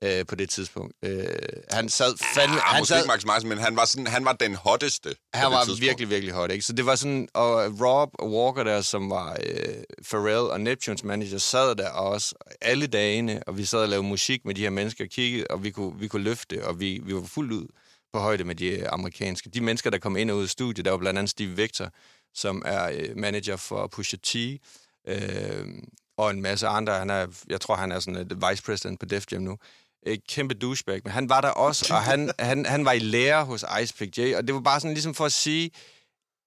øh, på det tidspunkt. Øh, han sad fandme... Ah, han, måske sad, ikke Max Martin, men han var, sådan, han var den hotteste. han var tidspunkt. virkelig, virkelig hot, ikke? Så det var sådan... Og Rob Walker der, som var øh, Pharrell og Neptunes manager, sad der også alle dagene, og vi sad og lavede musik med de her mennesker og kiggede, og vi kunne, vi kunne løfte, og vi, vi var fuldt ud på højde med de øh, amerikanske. De mennesker, der kom ind og ud af studiet, der var blandt andet Steve Victor, som er øh, manager for Pusha T, øh, og en masse andre. Han er, jeg tror, han er sådan et vice president på Def Jam nu. Et kæmpe douchebag, men han var der også, og han, han, han var i lære hos Ice Pick J, og det var bare sådan ligesom for at sige,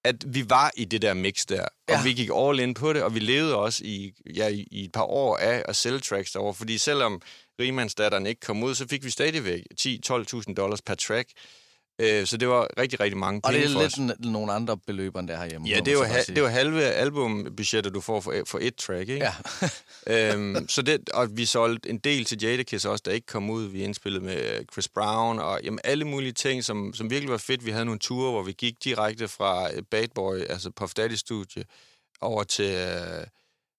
at vi var i det der mix der, og Ja. vi gik all in på det, og vi levede også i, ja, i, i et par år af at sælge tracks derovre, fordi selvom Rimandsdatteren ikke kom ud, så fik vi stadigvæk 10-12.000 dollars per track, øh, så det var rigtig, rigtig mange Og penge det er lidt n- nogle andre beløb, end der herhjemme. Ja, det bare ha- det jo halve albumbudgettet, du får for, for et track, ikke? Ja. øhm, så det, og vi solgte en del til Jadakiss også, der ikke kom ud. Vi indspillede med Chris Brown, og jamen, alle mulige ting, som, som virkelig var fedt. Vi havde nogle ture, hvor vi gik direkte fra øh, Bad Boy, altså Puff Daddy studie, over til, øh,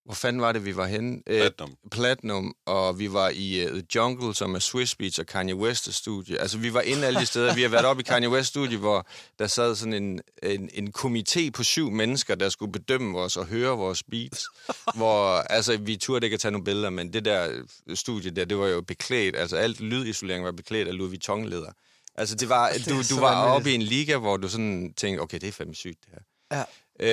hvor fanden var det, vi var henne? Øh, Platinum. Platinum, og vi var i uh, The Jungle, som er Swiss Beats og Kanye West's studie. Altså, vi var inde alle de steder. Vi har været oppe i Kanye West's studie, hvor der sad sådan en, en, en komité på syv mennesker, der skulle bedømme os og høre vores beats. hvor, altså, vi turde ikke at tage nogle billeder, men det der øh, studie der, det var jo beklædt. Altså, alt lydisolering var beklædt af Louis Vuitton-leder. Altså, det var, du, du var oppe i en liga, hvor du sådan tænkte, okay, det er fandme sygt, det her. Ja.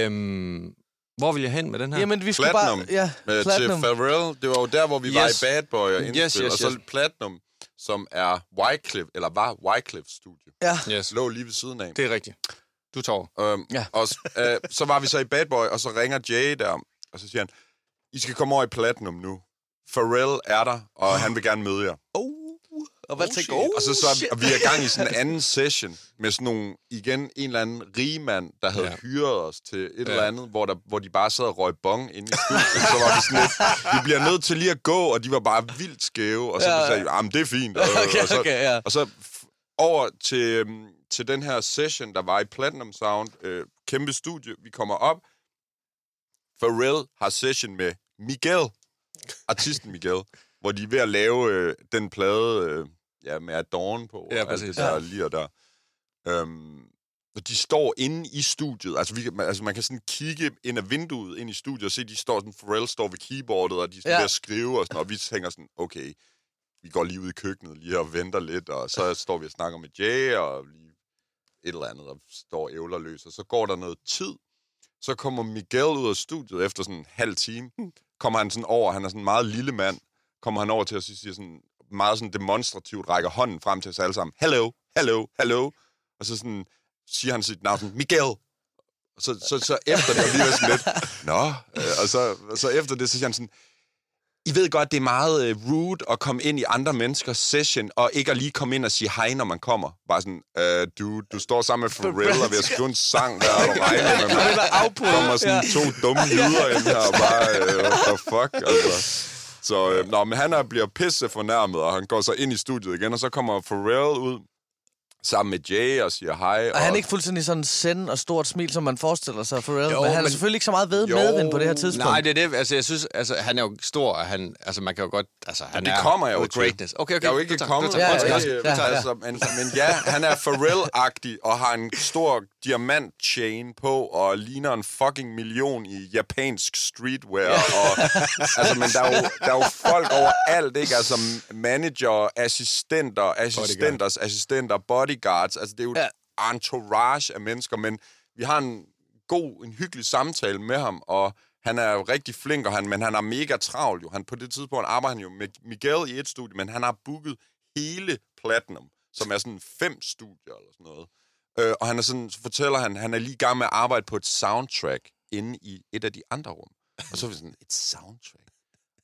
Øhm, hvor vil jeg hen med den her? Jamen, vi skulle Platinum. bare... Ja, til Platinum. Pharrell, det var jo der, hvor vi yes. var i Yes. Bad Boy og Yes, indspil, yes, og så yes. Platinum, som er Wycliffe, eller var Wycliffe's studie. Ja. Yes. Lå lige ved siden af. Det er rigtigt. Du tager over. Øhm, Ja. og øh, så var vi så i Bad Boy, og så ringer Jay der, og så siger han, I skal komme over i Platinum nu. Pharrell er der, og han vil gerne møde jer. Oh. Og hvad tænker du? Og så, så er vi, og vi er i gang i sådan en anden session med sådan nogle, igen, en eller anden rigmand, der havde Ja. ja. hyret os til et ja. eller Ja. andet, hvor, der, hvor de bare sad og røg bong inde i studiet. så var vi sådan lidt, vi bliver nødt til lige at gå, og de var bare vildt skæve. Og så Ja, ja, ja. sagde vi, ah, men det er fint. Og, Okay, og så, okay, ja. og så f- over til, øhm, til den her session, der var i Platinum Sound, øh, kæmpe studie. Vi kommer op. Pharrell har session med Miguel, artisten Miguel, hvor de er ved at lave øh, den plade øh, ja, med Adorn på. Ja, og alt det der Ja. lige og der. Øhm, og de står inde i studiet. Altså, vi, kan- man- altså, man kan sådan kigge ind af vinduet ind i studiet og se, de står sådan, Pharrell står ved keyboardet, og de er sådan Ja. ja. ved at skrive og sådan, og vi tænker sådan, okay, vi går lige ud i køkkenet lige og venter lidt, og så står vi og snakker med Jay, og lige et eller andet, og står ævler løs, og så går der noget tid, så kommer Miguel ud af studiet efter sådan en halv time, kommer han sådan over, han er sådan en meget lille mand, kommer han over til os og siger sådan, meget sådan demonstrativt, rækker hånden frem til os alle sammen, hello, hello, hello, og så sådan, siger han sit navn sådan, Miguel, og så, så, så efter det, og vi var sådan lidt, nå, øh, og så, så efter det, så siger han sådan, I ved godt, det er meget øh, rude at komme ind i andre menneskers session, og ikke at lige komme ind og sige hej, når man kommer. Bare sådan, øh, du, du står sammen med Pharrell og ved at skrive en sang der, og regner med mig. Der kommer sådan to dumme lyder ind her, og bare, øh, what the fuck, altså. Så, øh, nå, men han er, bliver pisse fornærmet, og han går så ind i studiet igen, og så kommer Pharrell ud sammen med Jay og siger hej. Og han er ikke fuldstændig sådan send og stort smil, som man forestiller sig Pharrell, Jo, men han er men- selvfølgelig ikke så meget ved Jo. medvind på det her tidspunkt. Nej, det er det. Altså, jeg synes, altså, han er jo stor, og han, altså, man kan jo godt... Altså, han det er kommer jeg jo til. greatness. Okay, okay. Jeg er jo ikke tager- kommet. tager- Ja, ja, undskyld. ja. Tager- Altså, men, men ja, han er Pharrell-agtig og har en stor diamant-chain på og ligner en fucking million i japansk streetwear. Og, altså, men der er, jo, der er jo folk overalt, ikke? Altså manager, assistenter, assistenters assistenter, bodyguards. Altså, det er jo Ja. ja. entourage af mennesker, men vi har en god, en hyggelig samtale med ham, og han er jo rigtig flink, og han, men han er mega travlt jo. Han, på det tidspunkt arbejder han jo med Miguel i et studie, men han har booket hele Platinum, som er sådan fem studier eller sådan noget. Øh, og han er sådan, så fortæller han, han er lige i gang med at arbejde på et soundtrack inde i et af de andre rum. Og så er vi sådan, et soundtrack?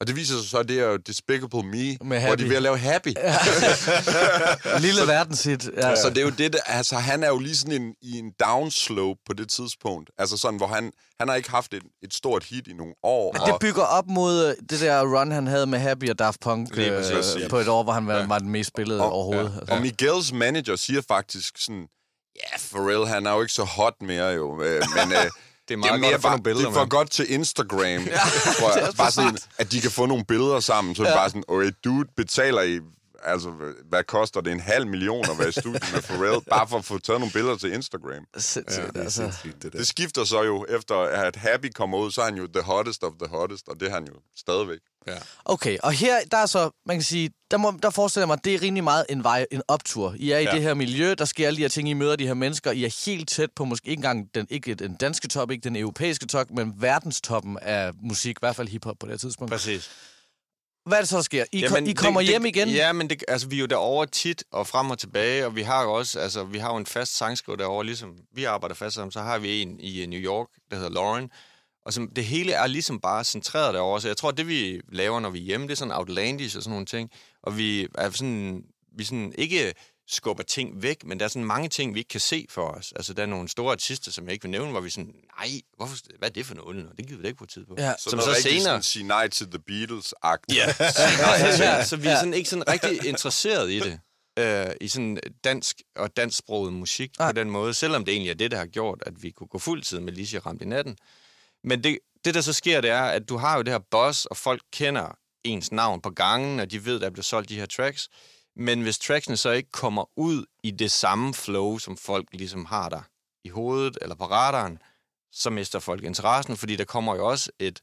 Og det viser sig så, at det er jo Despicable Me, hvor de er ved at lave Happy. Lille verdenshit. Ja. Så det er jo det, der, altså han er jo lige sådan en, i en downslope på det tidspunkt. Altså sådan, hvor han, han har ikke haft et, et stort hit i nogle år. Men det bygger op mod øh, det der run, han havde med Happy og Daft Punk øh, på et år, hvor han var, var den mest spillede Og- overhovedet. Ja. Og Miguels manager siger faktisk sådan, ja, Pharrell, han er jo ikke så hot mere jo, øh, men... Øh, Det er meget godt at få bare, nogle billeder det er for med. godt til Instagram, tror jeg. Bare sådan, at de kan få nogle billeder sammen. Så er det bare sådan, okay, dude, betaler I... Altså, hvad koster det? En halv million at være i studiet med Pharrell, bare for at få taget nogle billeder til Instagram. Sindssygt, Det altså. sindssygt, det der. Det skifter så jo, efter at Happy kommer ud, så er han jo the hottest of the hottest, og det er han jo stadigvæk. Ja. Okay, og her, der er så, man kan sige, der, må, der forestiller jeg mig, det er rimelig meget en vej, en optur. I er i Ja. det her miljø, der sker alle de her ting, I møder de her mennesker, I er helt tæt på, måske ikke engang den, ikke den danske top, ikke den europæiske top, men verdenstoppen af musik, i hvert fald hiphop på det her tidspunkt. Præcis. Hvad er det så, der sker? I, Jamen, I kommer det, hjem det, igen? Ja, men det, altså, vi er jo derovre tit og frem og tilbage, og vi har jo også, altså, vi har jo en fast sangskriver derovre, ligesom vi arbejder fast sammen, så har vi en i øh, New York, der hedder Lauren, og som, det hele er ligesom bare centreret derovre, så jeg tror, det vi laver, når vi er hjemme, det er sådan outlandish og sådan nogle ting, og vi er sådan, vi sådan ikke skubber ting væk, men der er sådan mange ting, vi ikke kan se for os. Altså, der er nogle store artister, som jeg ikke vil nævne, hvor vi sådan, nej, hvorfor, hvad er det for noget? Det gider vi da ikke på tid på. Ja. Så Som så senere... Sådan, sige nej til The Beatles-agtigt. Ja. Ja. ja. Så vi er sådan ikke sådan rigtig interesseret i det. Øh, I sådan dansk og dansksproget musik Nej. på den måde, selvom det egentlig er det, der har gjort, at vi kunne gå fuld tid med Lizzie ramt i natten. Men det, det, der så sker, det er, at du har jo det her boss, og folk kender ens navn på gangen, og de ved, der bliver solgt de her tracks. Men hvis tracksene så ikke kommer ud i det samme flow, som folk ligesom har der i hovedet eller på radaren, så mister folk interessen, fordi der kommer jo også et,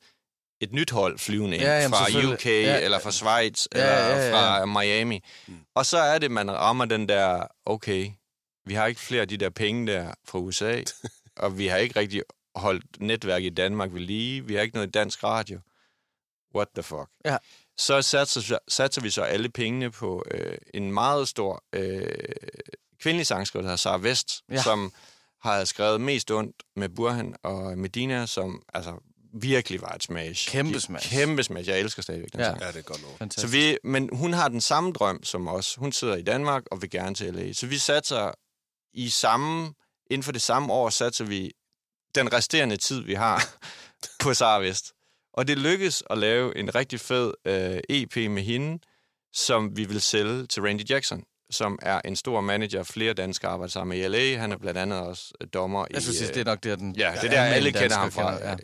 et nyt hold flyvende ind Ja, jamen, fra. UK, Ja. eller fra Schweiz, Ja, eller ja, ja. fra Miami. Og så er det, man rammer den der, okay, vi har ikke flere af de der penge der fra USA, og vi har ikke rigtig holdt netværk i Danmark ved lige, vi har ikke noget dansk radio. What the fuck? Ja. Så satser, satser vi så alle pengene på øh, en meget stor øh, kvindelig sangskriver, der hedder Sara Vest, Ja. som har skrevet mest ondt med Burhan og Medina, som altså virkelig var et smash. Kæmpe smash. Kæmpe smash. Jeg elsker stadigvæk den Ja. sang. Ja, det er godt nok. Så Fantastisk. vi, men hun har den samme drøm som os. Hun sidder i Danmark og vil gerne til LA. Så vi satser i samme, inden for det samme år, satser vi den resterende tid, vi har på Sara Vest. Og det lykkes at lave en rigtig fed øh, EP med hende, som vi vil sælge til Randy Jackson, som er en stor manager, flere danskere arbejder sammen med i LA. Han er blandt andet også øh, dommer Jeg synes, i... det er nok der, den... Ja, det er der, alle kender ham fra. Ja.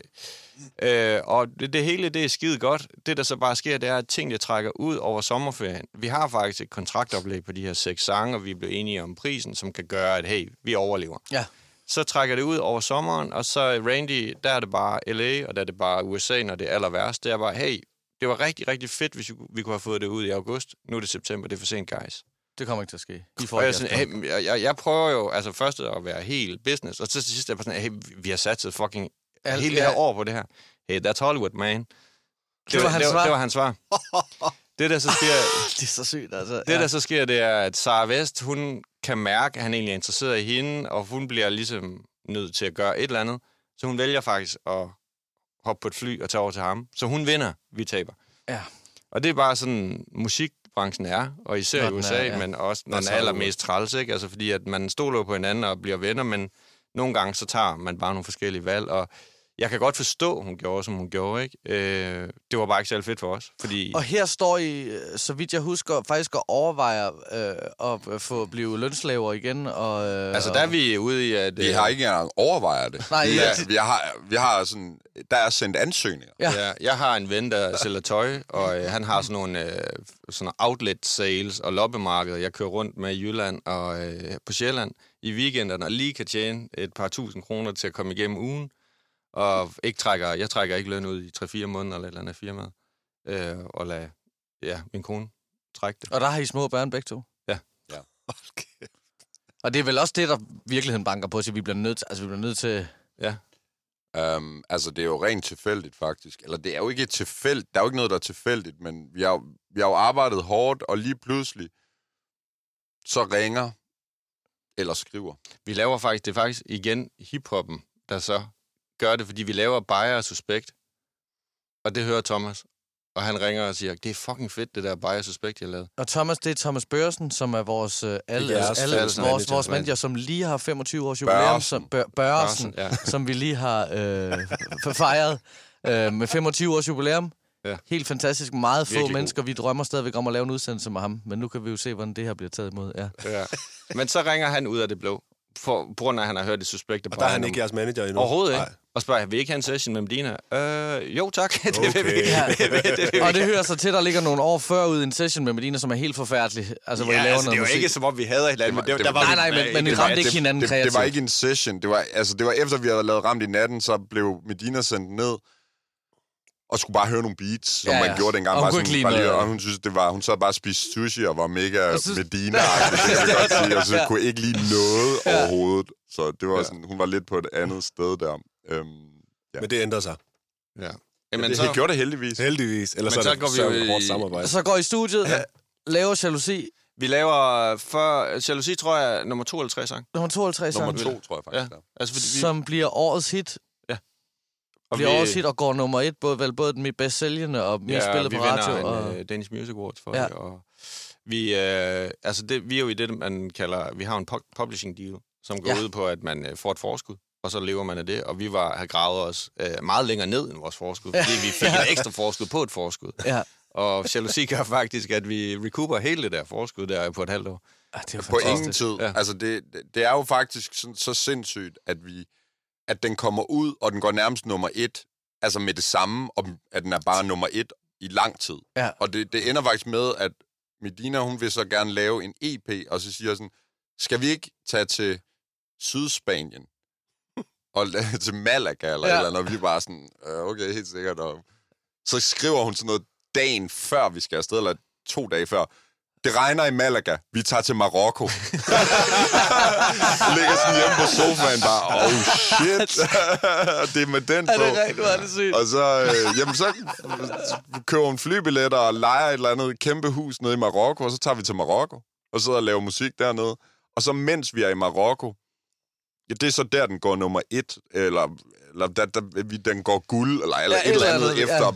Øh, og det, det hele, det er skide godt. Det, der så bare sker, det er, at tingene trækker ud over sommerferien. Vi har faktisk et kontraktoplæg på de her seks sange, og vi blev enige om prisen, som kan gøre, at hey, vi overlever. Ja. Så trækker det ud over sommeren, og så Randy, der er det bare LA, og der er det bare USA, når det er aller værst. Det er bare, hey, det var rigtig, rigtig fedt, hvis vi, kunne have fået det ud i august. Nu er det september, det er for sent, guys. Det kommer ikke til at ske. I får Og jeg, sådan, hey, jeg, jeg, jeg prøver jo altså først at være helt business, og så til sidst er jeg sådan, hey, vi har satset fucking Alt- hele det her ja. år på det her. Hey, that's Hollywood, man. Det, var hans det, svar? det var hans svar. det, der så sker, det er så sygt, altså. det, der så sker, det er, at Sara Vest, hun kan mærke, at han egentlig er interesseret i hende, og hun bliver ligesom nødt til at gøre et eller andet. Så hun vælger faktisk at hoppe på et fly og tage over til ham. Så hun vinder, vi taber. Ja. Og det er bare sådan, musikbranchen er, og især i USA, er, ja. men også når den er allermest træls, ikke? Altså fordi, at man stoler på hinanden og bliver venner, men nogle gange så tager man bare nogle forskellige valg, og jeg kan godt forstå, hun gjorde, som hun gjorde, ikke? Øh, det var bare ikke særlig fedt for os, fordi... Og her står I, øh, så vidt jeg husker, faktisk og overvejer øh, at få blive lønslaver igen. Og, øh, altså, der er vi ude i, at... Vi øh, har ikke engang overvejet det. Nej, vi, ja, er, det- vi, har, vi har sådan... Der er sendt ansøgninger. Ja. Ja, jeg har en ven, der sælger tøj, og øh, han har sådan nogle øh, sådan outlet sales og loppemarkeder, jeg kører rundt med i Jylland og øh, på Sjælland i weekenderne, og lige kan tjene et par tusind kroner til at komme igennem ugen, og ikke trækker, jeg trækker ikke løn ud i 3-4 måneder eller et eller andet firma, øh, og lade ja, min kone trække det. Og der har I små børn begge to? Ja. Ja. Og det er vel også det, der virkeligheden banker på, så vi bliver nødt til, altså, vi bliver nødt til Ja, Um, altså, det er jo rent tilfældigt, faktisk. Eller det er jo ikke tilfældigt. Der er jo ikke noget, der er tilfældigt, men vi har, jo- vi har jo arbejdet hårdt, og lige pludselig, så ringer eller skriver. vi laver faktisk, det er faktisk igen hiphoppen, der så gør det, fordi vi laver Bayer og Suspekt, og det hører Thomas, og han ringer og siger, det er fucking fedt, det der Bayer Suspekt, jeg lavede. Og Thomas, det er Thomas Børsen, som er vores, øh, alle, jeres alle, vores, manager. vores manager, som lige har 25 års jubilæum, som, Bør, Børsen, Ja. som vi lige har øh, fejret øh, med 25 års jubilæum. Ja. Helt fantastisk. Meget få Virkelig god. mennesker. Vi drømmer stadigvæk om at lave en udsendelse med ham, men nu kan vi jo se, hvordan det her bliver taget imod. Ja. Ja. Men så ringer han ud af det blå, for, på grund af, at han har hørt det suspekte Og der er han ikke jeres manager endnu. Overhovedet ikke. Nej. Og spørger, vil I ikke have en session med Medina? Øh, jo tak, det vil vi. Okay. Ja. det vil, det vil vi. Og det hører sig til, der ligger nogle år før ud i en session med Medina, som er helt forfærdelig. Altså, hvor I ja, laver altså, det var musik. ikke, som om vi havde hinanden, men det, det der var- var Nej, vi- nej, men- men I det ramte var- ikke hinanden det, det kreativt. var ikke en session. Det var, altså, det var efter, vi havde lavet Ramt i natten, så blev Medina sendt ned og skulle bare høre nogle beats, som Ja, ja, ja. man gjorde dengang. Og hun Bare kunne ikke sådan, lide bare lige, og hun synes, det var, hun sad bare og spiste sushi og var mega så- medina det kan jeg godt sige, og så Ja. kunne ikke lide noget Ja. overhovedet. Så det var Ja. sådan, hun var lidt på et andet sted der. Øhm, Ja. Men det ændrer sig. Ja. men Jamen, det, så, det gjorde det heldigvis. Heldigvis. Ellers Men så så det går vi så jo i- samarbejde. Så går I studiet, ja. laver jalousi, vi laver for Jalousi, tror jeg, nummer 2 eller 3 sang. nummer 52 Nummer sang, to, tror jeg faktisk. Ja. Ja. Altså, fordi vi, som bliver årets hit. Og Bliver årets hit og går nummer et, både, vel, både den bedst sælgende og mest ja, spillet vi på radio. vinder Og... en uh, Danish Music Awards for Ja. ja. det, og vi, øh, altså det, vi er jo i det, man kalder, vi har en pu- publishing deal, som går Ja. ja. ud på, at man øh, får et forskud, og så lever man af det, og vi var, har gravet os øh, meget længere ned end vores forskud, fordi vi fik et ekstra forskud på et forskud. Ja. Og jalousi gør faktisk, at vi recouper hele det der forskud der på et halvt år. Ah, det er På ingen fantastisk. tid. Ja. Ja. Altså, det, det er jo faktisk sådan, så sindssygt, at vi at den kommer ud, og den går nærmest nummer et altså med det samme, og at den er bare nummer et i lang tid. Ja. Og det, det ender faktisk med, at Medina, hun vil så gerne lave en EP, og så siger sådan, skal vi ikke tage til Sydspanien? og til Malaga eller Ja. eller andet, og vi bare sådan, øh, okay, helt sikkert. Og så skriver hun sådan noget dagen før vi skal afsted, eller to dage før. Det regner i Malaga. Vi tager til Marokko. Ligger sådan hjemme på sofaen bare, oh shit. det er med den på. rigtigt, hvor er det sygt? Og så, øh, jamen, så køber hun flybilletter og leger et eller andet kæmpe hus nede i Marokko, og så tager vi til Marokko og sidder og laver musik dernede. Og så mens vi er i Marokko, ja, det er så der, den går nummer et, eller, eller der, der, vi- den går guld, eller, eller Ja, et eller andet, ja. efter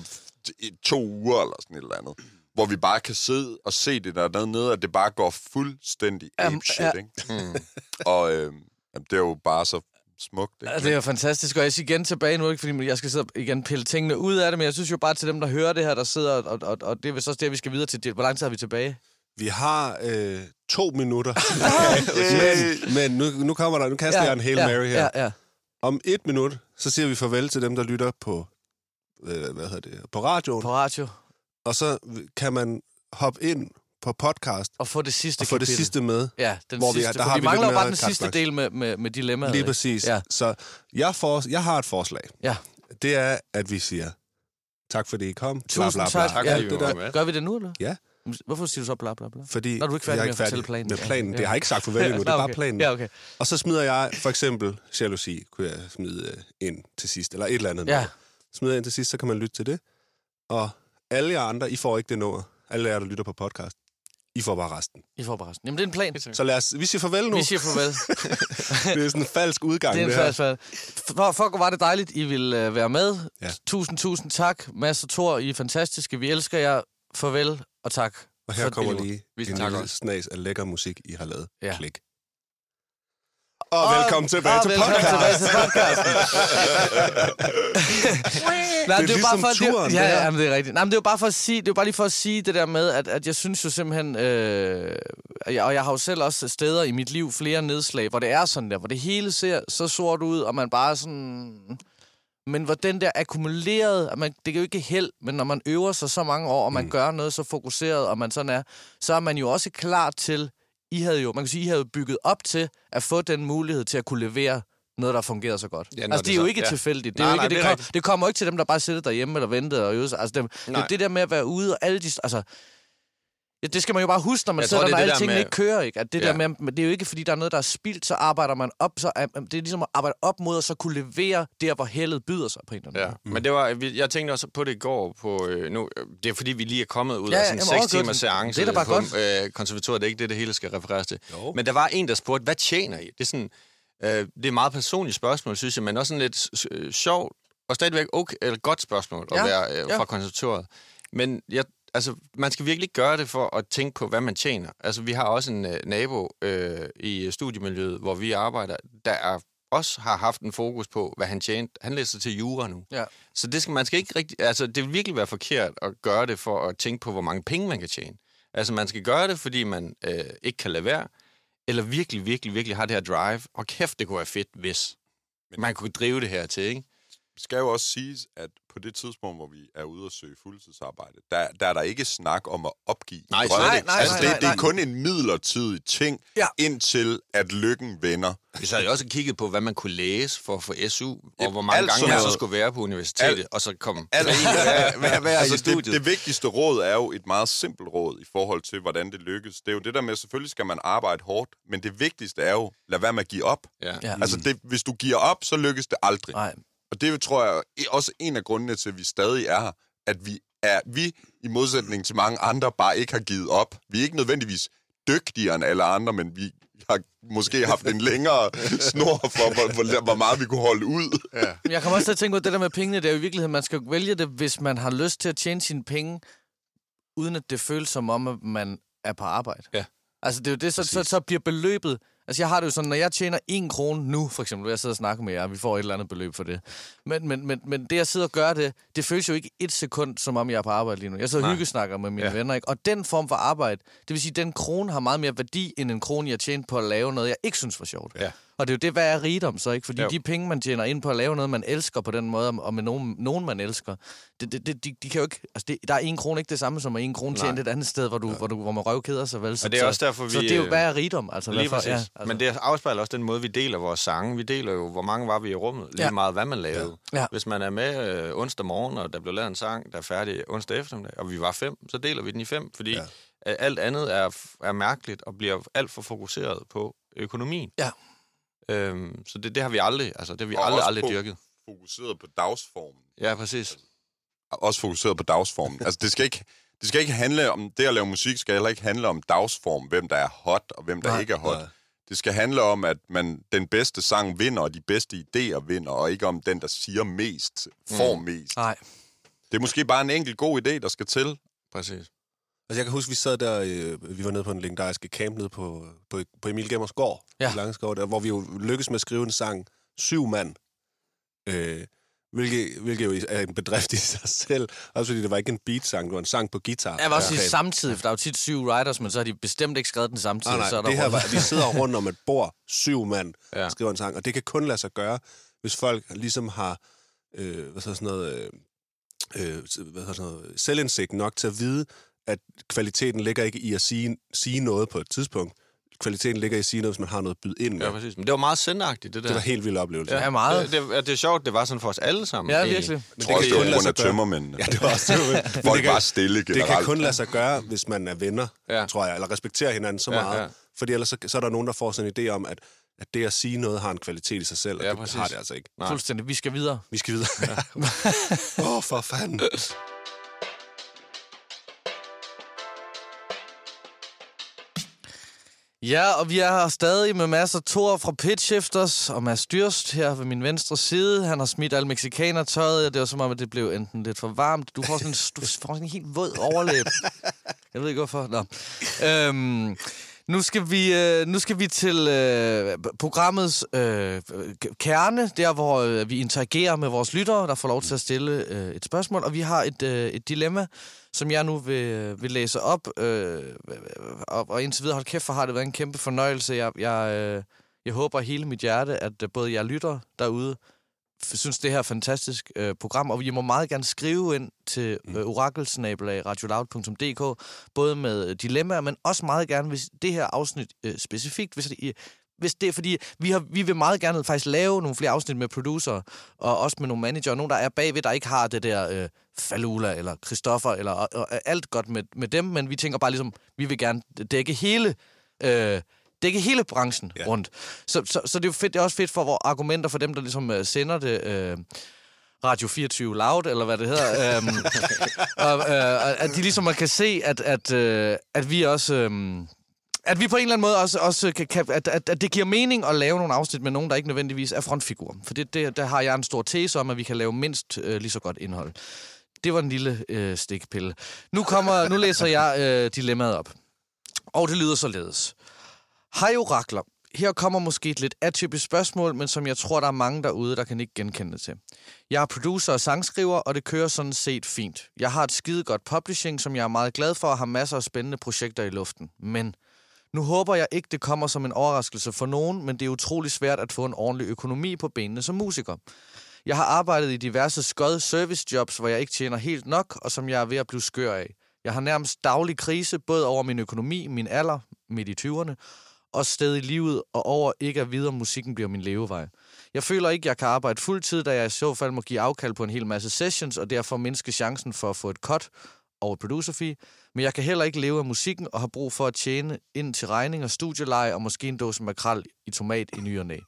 to uger, eller sådan et eller andet. Hvor vi bare kan sidde og se det der nede, at det bare går fuldstændig Jamen, ape shit, ja. ikke? Mm. Og øh, det er jo bare så smukt, ikke? Ja, det er jo fantastisk, og jeg siger igen tilbage nu, ikke fordi jeg skal sidde og igen pille tingene ud af det, men jeg synes jo bare til dem, der hører det her, der sidder, og, og, og det er vist også det, vi skal videre til. Hvor lang tid er vi tilbage? Vi har øh, to minutter. Men men nu, nu kommer der, nu kaster jeg en Hail ja, Mary her. Ja, ja. Om et minut, så siger vi farvel til dem, der lytter på, øh, hvad hedder det, på radioen. På radio. Og så kan man hoppe ind på podcast Og få det sidste og få det kapitel. sidste med. Ja, den hvor vi sidste. der for har vi vi mangler jo bare den sidste del med, med, med dilemmaet. Lige ikke? præcis. Ja. Så jeg, for, jeg har et forslag. Ja. Det er, at vi siger, tak fordi I kom. Tusind bla, bla, bla. tak. Tak, Ja, vi det der. med. Gør vi det nu, eller? Ja. Hvorfor siger du så bla bla bla? Fordi Nå, du er ikke jeg færdig er med at fortælle planen. Med planen. Ja. Det har jeg ikke sagt farvel endnu. Det er bare planen. Ja, okay. Og så smider jeg for eksempel jalousi, kunne jeg smide øh, ind til sidst, eller et eller andet. Ja. nummer. Smider jeg ind til sidst, så kan man lytte til det. Og alle jer andre, I får ikke det nummer. Alle jer, der lytter på podcast, I får bare resten. I får bare resten. Jamen, det er en plan. Så lad os, vi siger farvel nu. Vi siger farvel. det er sådan en falsk udgang, Det det, er en her. fast fald. For, for var det dejligt, I vil øh, være med. Ja. Tusind, tusind tak. Mads og Thor, I er fantastiske. Vi elsker jer. Farvel og tak. Og her kommer det. lige Vi en også. snas af lækker musik, I har lavet. Ja. Klik. Og velkommen tilbage og til velkommen podcast. tilbage til podcasten. Nej, Det er jo ligesom for, turen, det, det ja, ja, men det er rigtigt. Nej, men det er jo bare for at sige, det er jo bare lige for at sige det der med, at, at jeg synes jo simpelthen, øh, og jeg- og jeg har jo selv også steder i mit liv flere nedslag, hvor det er sådan der, hvor det hele ser så sort ud, og man bare sådan... Men hvor den der akkumulerede, at man, det er jo ikke held, men når man øver sig så mange år, og man mm. gør noget så fokuseret, og man sådan er, så er man jo også klar til, I havde jo, man kan sige, I havde bygget op til at få den mulighed til at kunne levere noget, der fungerer så godt. Ja, altså, det det er jo så- ikke ja. tilfældigt. Det, er Nej, jo nej, ikke, det det, er kom, det kommer ikke til dem, der bare sidder derhjemme eller venter og øver sig. Altså, det, det, Nej. det der med at være ude, og alle de... Altså, ja, det skal man jo bare huske, når man Jeg sidder tror, der, er når tingene med- ikke kører. Ikke? At det, Ja. der med, men det er jo ikke, fordi der er noget, der er spildt, så arbejder man op. Så, er- det er ligesom at arbejde op mod at så kunne levere der, hvor heldet byder sig på en eller anden Ja, måde. men det var, jeg tænkte også på det i går, på, øh, nu, det er fordi, vi lige er kommet ud Ja, af sådan en jamen, 6 overgodt. timers seance Det er da bare på godt. Øh, konservatoriet, det er ikke det, det hele skal refereres til. Jo. Men der var en, der spurgte, hvad tjener I? Det er sådan, øh, det er et meget personligt spørgsmål, synes jeg, men også sådan lidt øh, sjovt, og stadigvæk okay, eller godt spørgsmål at Ja, være øh, ja. fra konservatoriet. Men jeg, altså, man skal virkelig gøre det for at tænke på, hvad man tjener. Altså, vi har også en øh, nabo øh, i studiemiljøet, hvor vi arbejder, der er også har haft en fokus på, hvad han tjente. Han læser til jura nu. Ja. Så det skal, man skal ikke rigtig, altså det vil virkelig være forkert at gøre det for at tænke på, hvor mange penge man kan tjene. Altså man skal gøre det, fordi man øh, ikke kan lade være, eller virkelig, virkelig, virkelig har det her drive. Og kæft, det kunne være fedt, hvis man kunne drive det her til, ikke? Skal jo også siges, at på det tidspunkt, hvor vi er ude og søge fuldtidsarbejde, der, der er der ikke snak om at opgive Nej, drømmen. slet ikke. Nej, altså, nej, det, nej, det er nej. kun en midlertidig ting, Ja. indtil at lykken vender. Vi havde jo også kigget på, hvad man kunne læse for at få SU, og Ja, hvor mange alt gange man så skulle være på universitetet, Alt- og så komme alt- hvad, hvad, hvad Altså, i studiet? det, det vigtigste råd er jo et meget simpelt råd i forhold til, hvordan det lykkes. Det er jo det der med, selvfølgelig skal man arbejde hårdt, men det vigtigste er jo, lad være med at give op. ja. Ja. Altså, det, hvis du giver op, så lykkes det aldrig. Nej. Og det tror jeg er også en af grundene til, at vi stadig er her. At vi er, vi i modsætning til mange andre, bare ikke har givet op. Vi er ikke nødvendigvis dygtigere end alle andre, men vi har måske haft en længere snor for, hvor, hvor, hvor meget vi kunne holde ud. Ja. Men Jeg kommer også til at tænke på, at det der med pengene, det er jo i virkeligheden, man skal vælge det, hvis man har lyst til at tjene sine penge, uden at det føles som om, at man er på arbejde. Ja. Altså, det er jo det, så, så, så bliver beløbet... Altså, jeg har det jo sådan, når jeg tjener en krone nu, for eksempel, vil jeg sidder og snakker med jer, vi får et eller andet beløb for det. Men, men, men, men det, jeg sidder og gør det, det føles jo ikke et sekund, som om jeg er på arbejde lige nu. Jeg sidder og Nej. hyggesnakker med mine Ja. venner, ikke? Og den form for arbejde, det vil sige, at den krone har meget mere værdi, end en krone, jeg tjente på at lave noget, jeg ikke synes var sjovt. Ja. Og det er jo det, hvad er rigdom så, ikke? Fordi Jo. de penge, man tjener ind på at lave noget, man elsker på den måde, og med nogen, nogen man elsker, det, det, det, de, de kan jo ikke... Altså, det, der er en krone ikke det samme som en krone tjent et andet sted, hvor, du, hvor, du, hvor man røvkeder sig, vel? Så, Og det er så, også derfor, Så vi, det er jo, øh, hvad er rigdom? Altså, Lige præcis. Ja, altså. Men det afspejler også den måde, vi deler vores sange. Vi deler jo, hvor mange var vi i rummet, lige Ja. meget hvad man lavede. Ja. Hvis man er med øh, onsdag morgen, og der blev lavet en sang, der er færdig onsdag eftermiddag, og vi var fem, så deler vi den i fem, fordi Ja. ja. alt andet er, er mærkeligt og bliver alt for fokuseret på økonomien. Ja. Øhm, så det, det har vi aldrig, altså det har vi Og aldrig, aldrig på- dyrket. Fokuseret på dagsformen. Ja, præcis. Også fokuseret på dagsformen. altså, det skal ikke... Det skal ikke handle om, det at lave musik skal heller ikke handle om dagsform, hvem der er hot og hvem der Nej, ikke er hot. nej. Det skal handle om, at man den bedste sang vinder, og de bedste idéer vinder, og ikke om den, der siger mest, får mm. mest. Nej. Det er måske bare en enkelt god idé, der skal til. præcis. Altså, jeg kan huske, vi sad der, øh, vi var nede på en legendariske camp nede på, på, på Emil Gemmers gård, Ja. i Langeskov, der, hvor vi jo lykkedes med at skrive en sang, syv mand, øh, hvilket, hvilket jo er en bedrift i sig selv, også fordi det var ikke en beat-sang, det var en sang på guitar. Jeg vil også Okay. samtidig, for der er jo tit syv writers, men så har de bestemt ikke skrevet den samtidig. Nej, så er nej, der det her var, vi sidder rundt om et bord, syv mand, Ja. skriver en sang, og det kan kun lade sig gøre, hvis folk ligesom har, øh, hvad så sådan noget, øh, øh, hvad hedder sådan noget, selvindsigt nok til at vide, at kvaliteten ligger ikke i at sige, sige noget på et tidspunkt. Kvaliteten ligger i at sige noget, hvis man har noget at byde ind med. Ja, præcis. Men det var meget sendagtigt, det der. det var en helt vild oplevelse. Ja, meget. Det, det, det er sjovt, det var sådan for os alle sammen. Ja, virkelig. Men Jeg tror også, det kun var lade grund sig af gøre. tømmermændene. Ja, det var også det. Folk det, kan, var stille det generelt. kan kun lade sig gøre, hvis man er venner, Ja. ja. tror jeg, eller respekterer hinanden så Ja, meget. ja. Fordi ellers så, så er der nogen, der får sådan en idé om, at, at det at sige noget har en kvalitet i sig selv, og Ja, det præcis. har det altså ikke. Nej. Fuldstændig. Vi skal videre. Vi skal videre. Åh, oh, for fanden. Ja, og vi er her stadig med masser af Thor fra Pitchifters og Mads Dyrst her ved min venstre side. Han har smidt al mexikanertøjet, og det var som om, at det blev enten lidt for varmt. Du får sådan en, du får sådan en helt våd overlæb. Jeg ved ikke hvorfor. Nå. Øhm, nu skal vi, øh, nu skal vi til øh, programmets øh, kerne, der hvor øh, vi interagerer med vores lyttere, der får lov til at stille øh, et spørgsmål. Og vi har et, øh, et dilemma, som jeg nu vil, øh, vil læse op. Øh, og, og indtil videre, hold kæft, for har det været en kæmpe fornøjelse. Jeg, jeg, øh, jeg håber hele mit hjerte, at øh, både jeg lytter derude, synes, det her er fantastisk øh, program, og I må meget gerne skrive ind til øh, orakelsnabelag radioloud.dk, både med øh, dilemmaer, men også meget gerne, hvis det her afsnit øh, specifikt, hvis det, hvis det er fordi, vi, har, vi vil meget gerne faktisk lave nogle flere afsnit med producer, og også med nogle manager, nogen der er bagved, der ikke har det der øh, Falula eller Christoffer, eller og, og, alt godt med, med dem, men vi tænker bare ligesom, vi vil gerne dække hele... Øh, dække hele branchen ja. Rundt. Så, så, så det er jo fedt, det er også fedt for vores argumenter for dem, der ligesom øh, sender det, øh, Radio 24 Loud, eller hvad det hedder. øhm, og, øh, at de ligesom man kan se, at, at, øh, at vi også... Øh, at vi på en eller anden måde også, også kan, kan at, at, at det giver mening at lave nogle afsnit med nogen, der ikke nødvendigvis er frontfigurer. For det, det, der har jeg en stor tese om, at vi kan lave mindst øh, lige så godt indhold. Det var en lille øh, stikpille. Nu, kommer, nu læser jeg øh, dilemmaet op. Og det lyder således. Hej orakler. Her kommer måske et lidt atypisk spørgsmål, men som jeg tror, der er mange derude, der kan ikke genkende det til. Jeg er producer og sangskriver, og det kører sådan set fint. Jeg har et skide godt publishing, som jeg er meget glad for, og har masser af spændende projekter i luften. Men nu håber jeg ikke, det kommer som en overraskelse for nogen, men det er utrolig svært at få en ordentlig økonomi på benene som musiker. Jeg har arbejdet i diverse skød service jobs, hvor jeg ikke tjener helt nok, og som jeg er ved at blive skør af. Jeg har nærmest daglig krise, både over min økonomi, min alder, midt i 20'erne, og sted i livet, og over ikke at vide, om musikken bliver min levevej. Jeg føler ikke, jeg kan arbejde fuldtid, da jeg i så fald må give afkald på en hel masse sessions, og derfor mindske chancen for at få et cut og producer fee. Men jeg kan heller ikke leve af musikken, og har brug for at tjene ind til regning og studieleje, og måske en dåse makrel i tomat i ny og næ.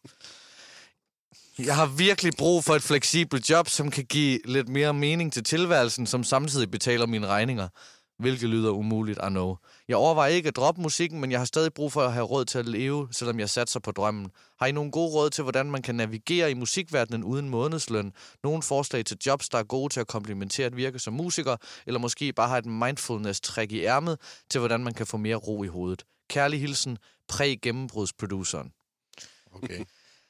Jeg har virkelig brug for et fleksibelt job, som kan give lidt mere mening til tilværelsen, som samtidig betaler mine regninger. Hvilket lyder umuligt, I know. Jeg overvejer ikke at droppe musikken, men jeg har stadig brug for at have råd til at leve, selvom jeg satser på drømmen. Har I nogle gode råd til, hvordan man kan navigere i musikverdenen uden månedsløn? Nogle forslag til jobs, der er gode til at komplementere at virke som musiker, eller måske bare have et mindfulness-træk i ærmet til, hvordan man kan få mere ro i hovedet. Kærlig hilsen, præg gennembrudsproduceren. Okay.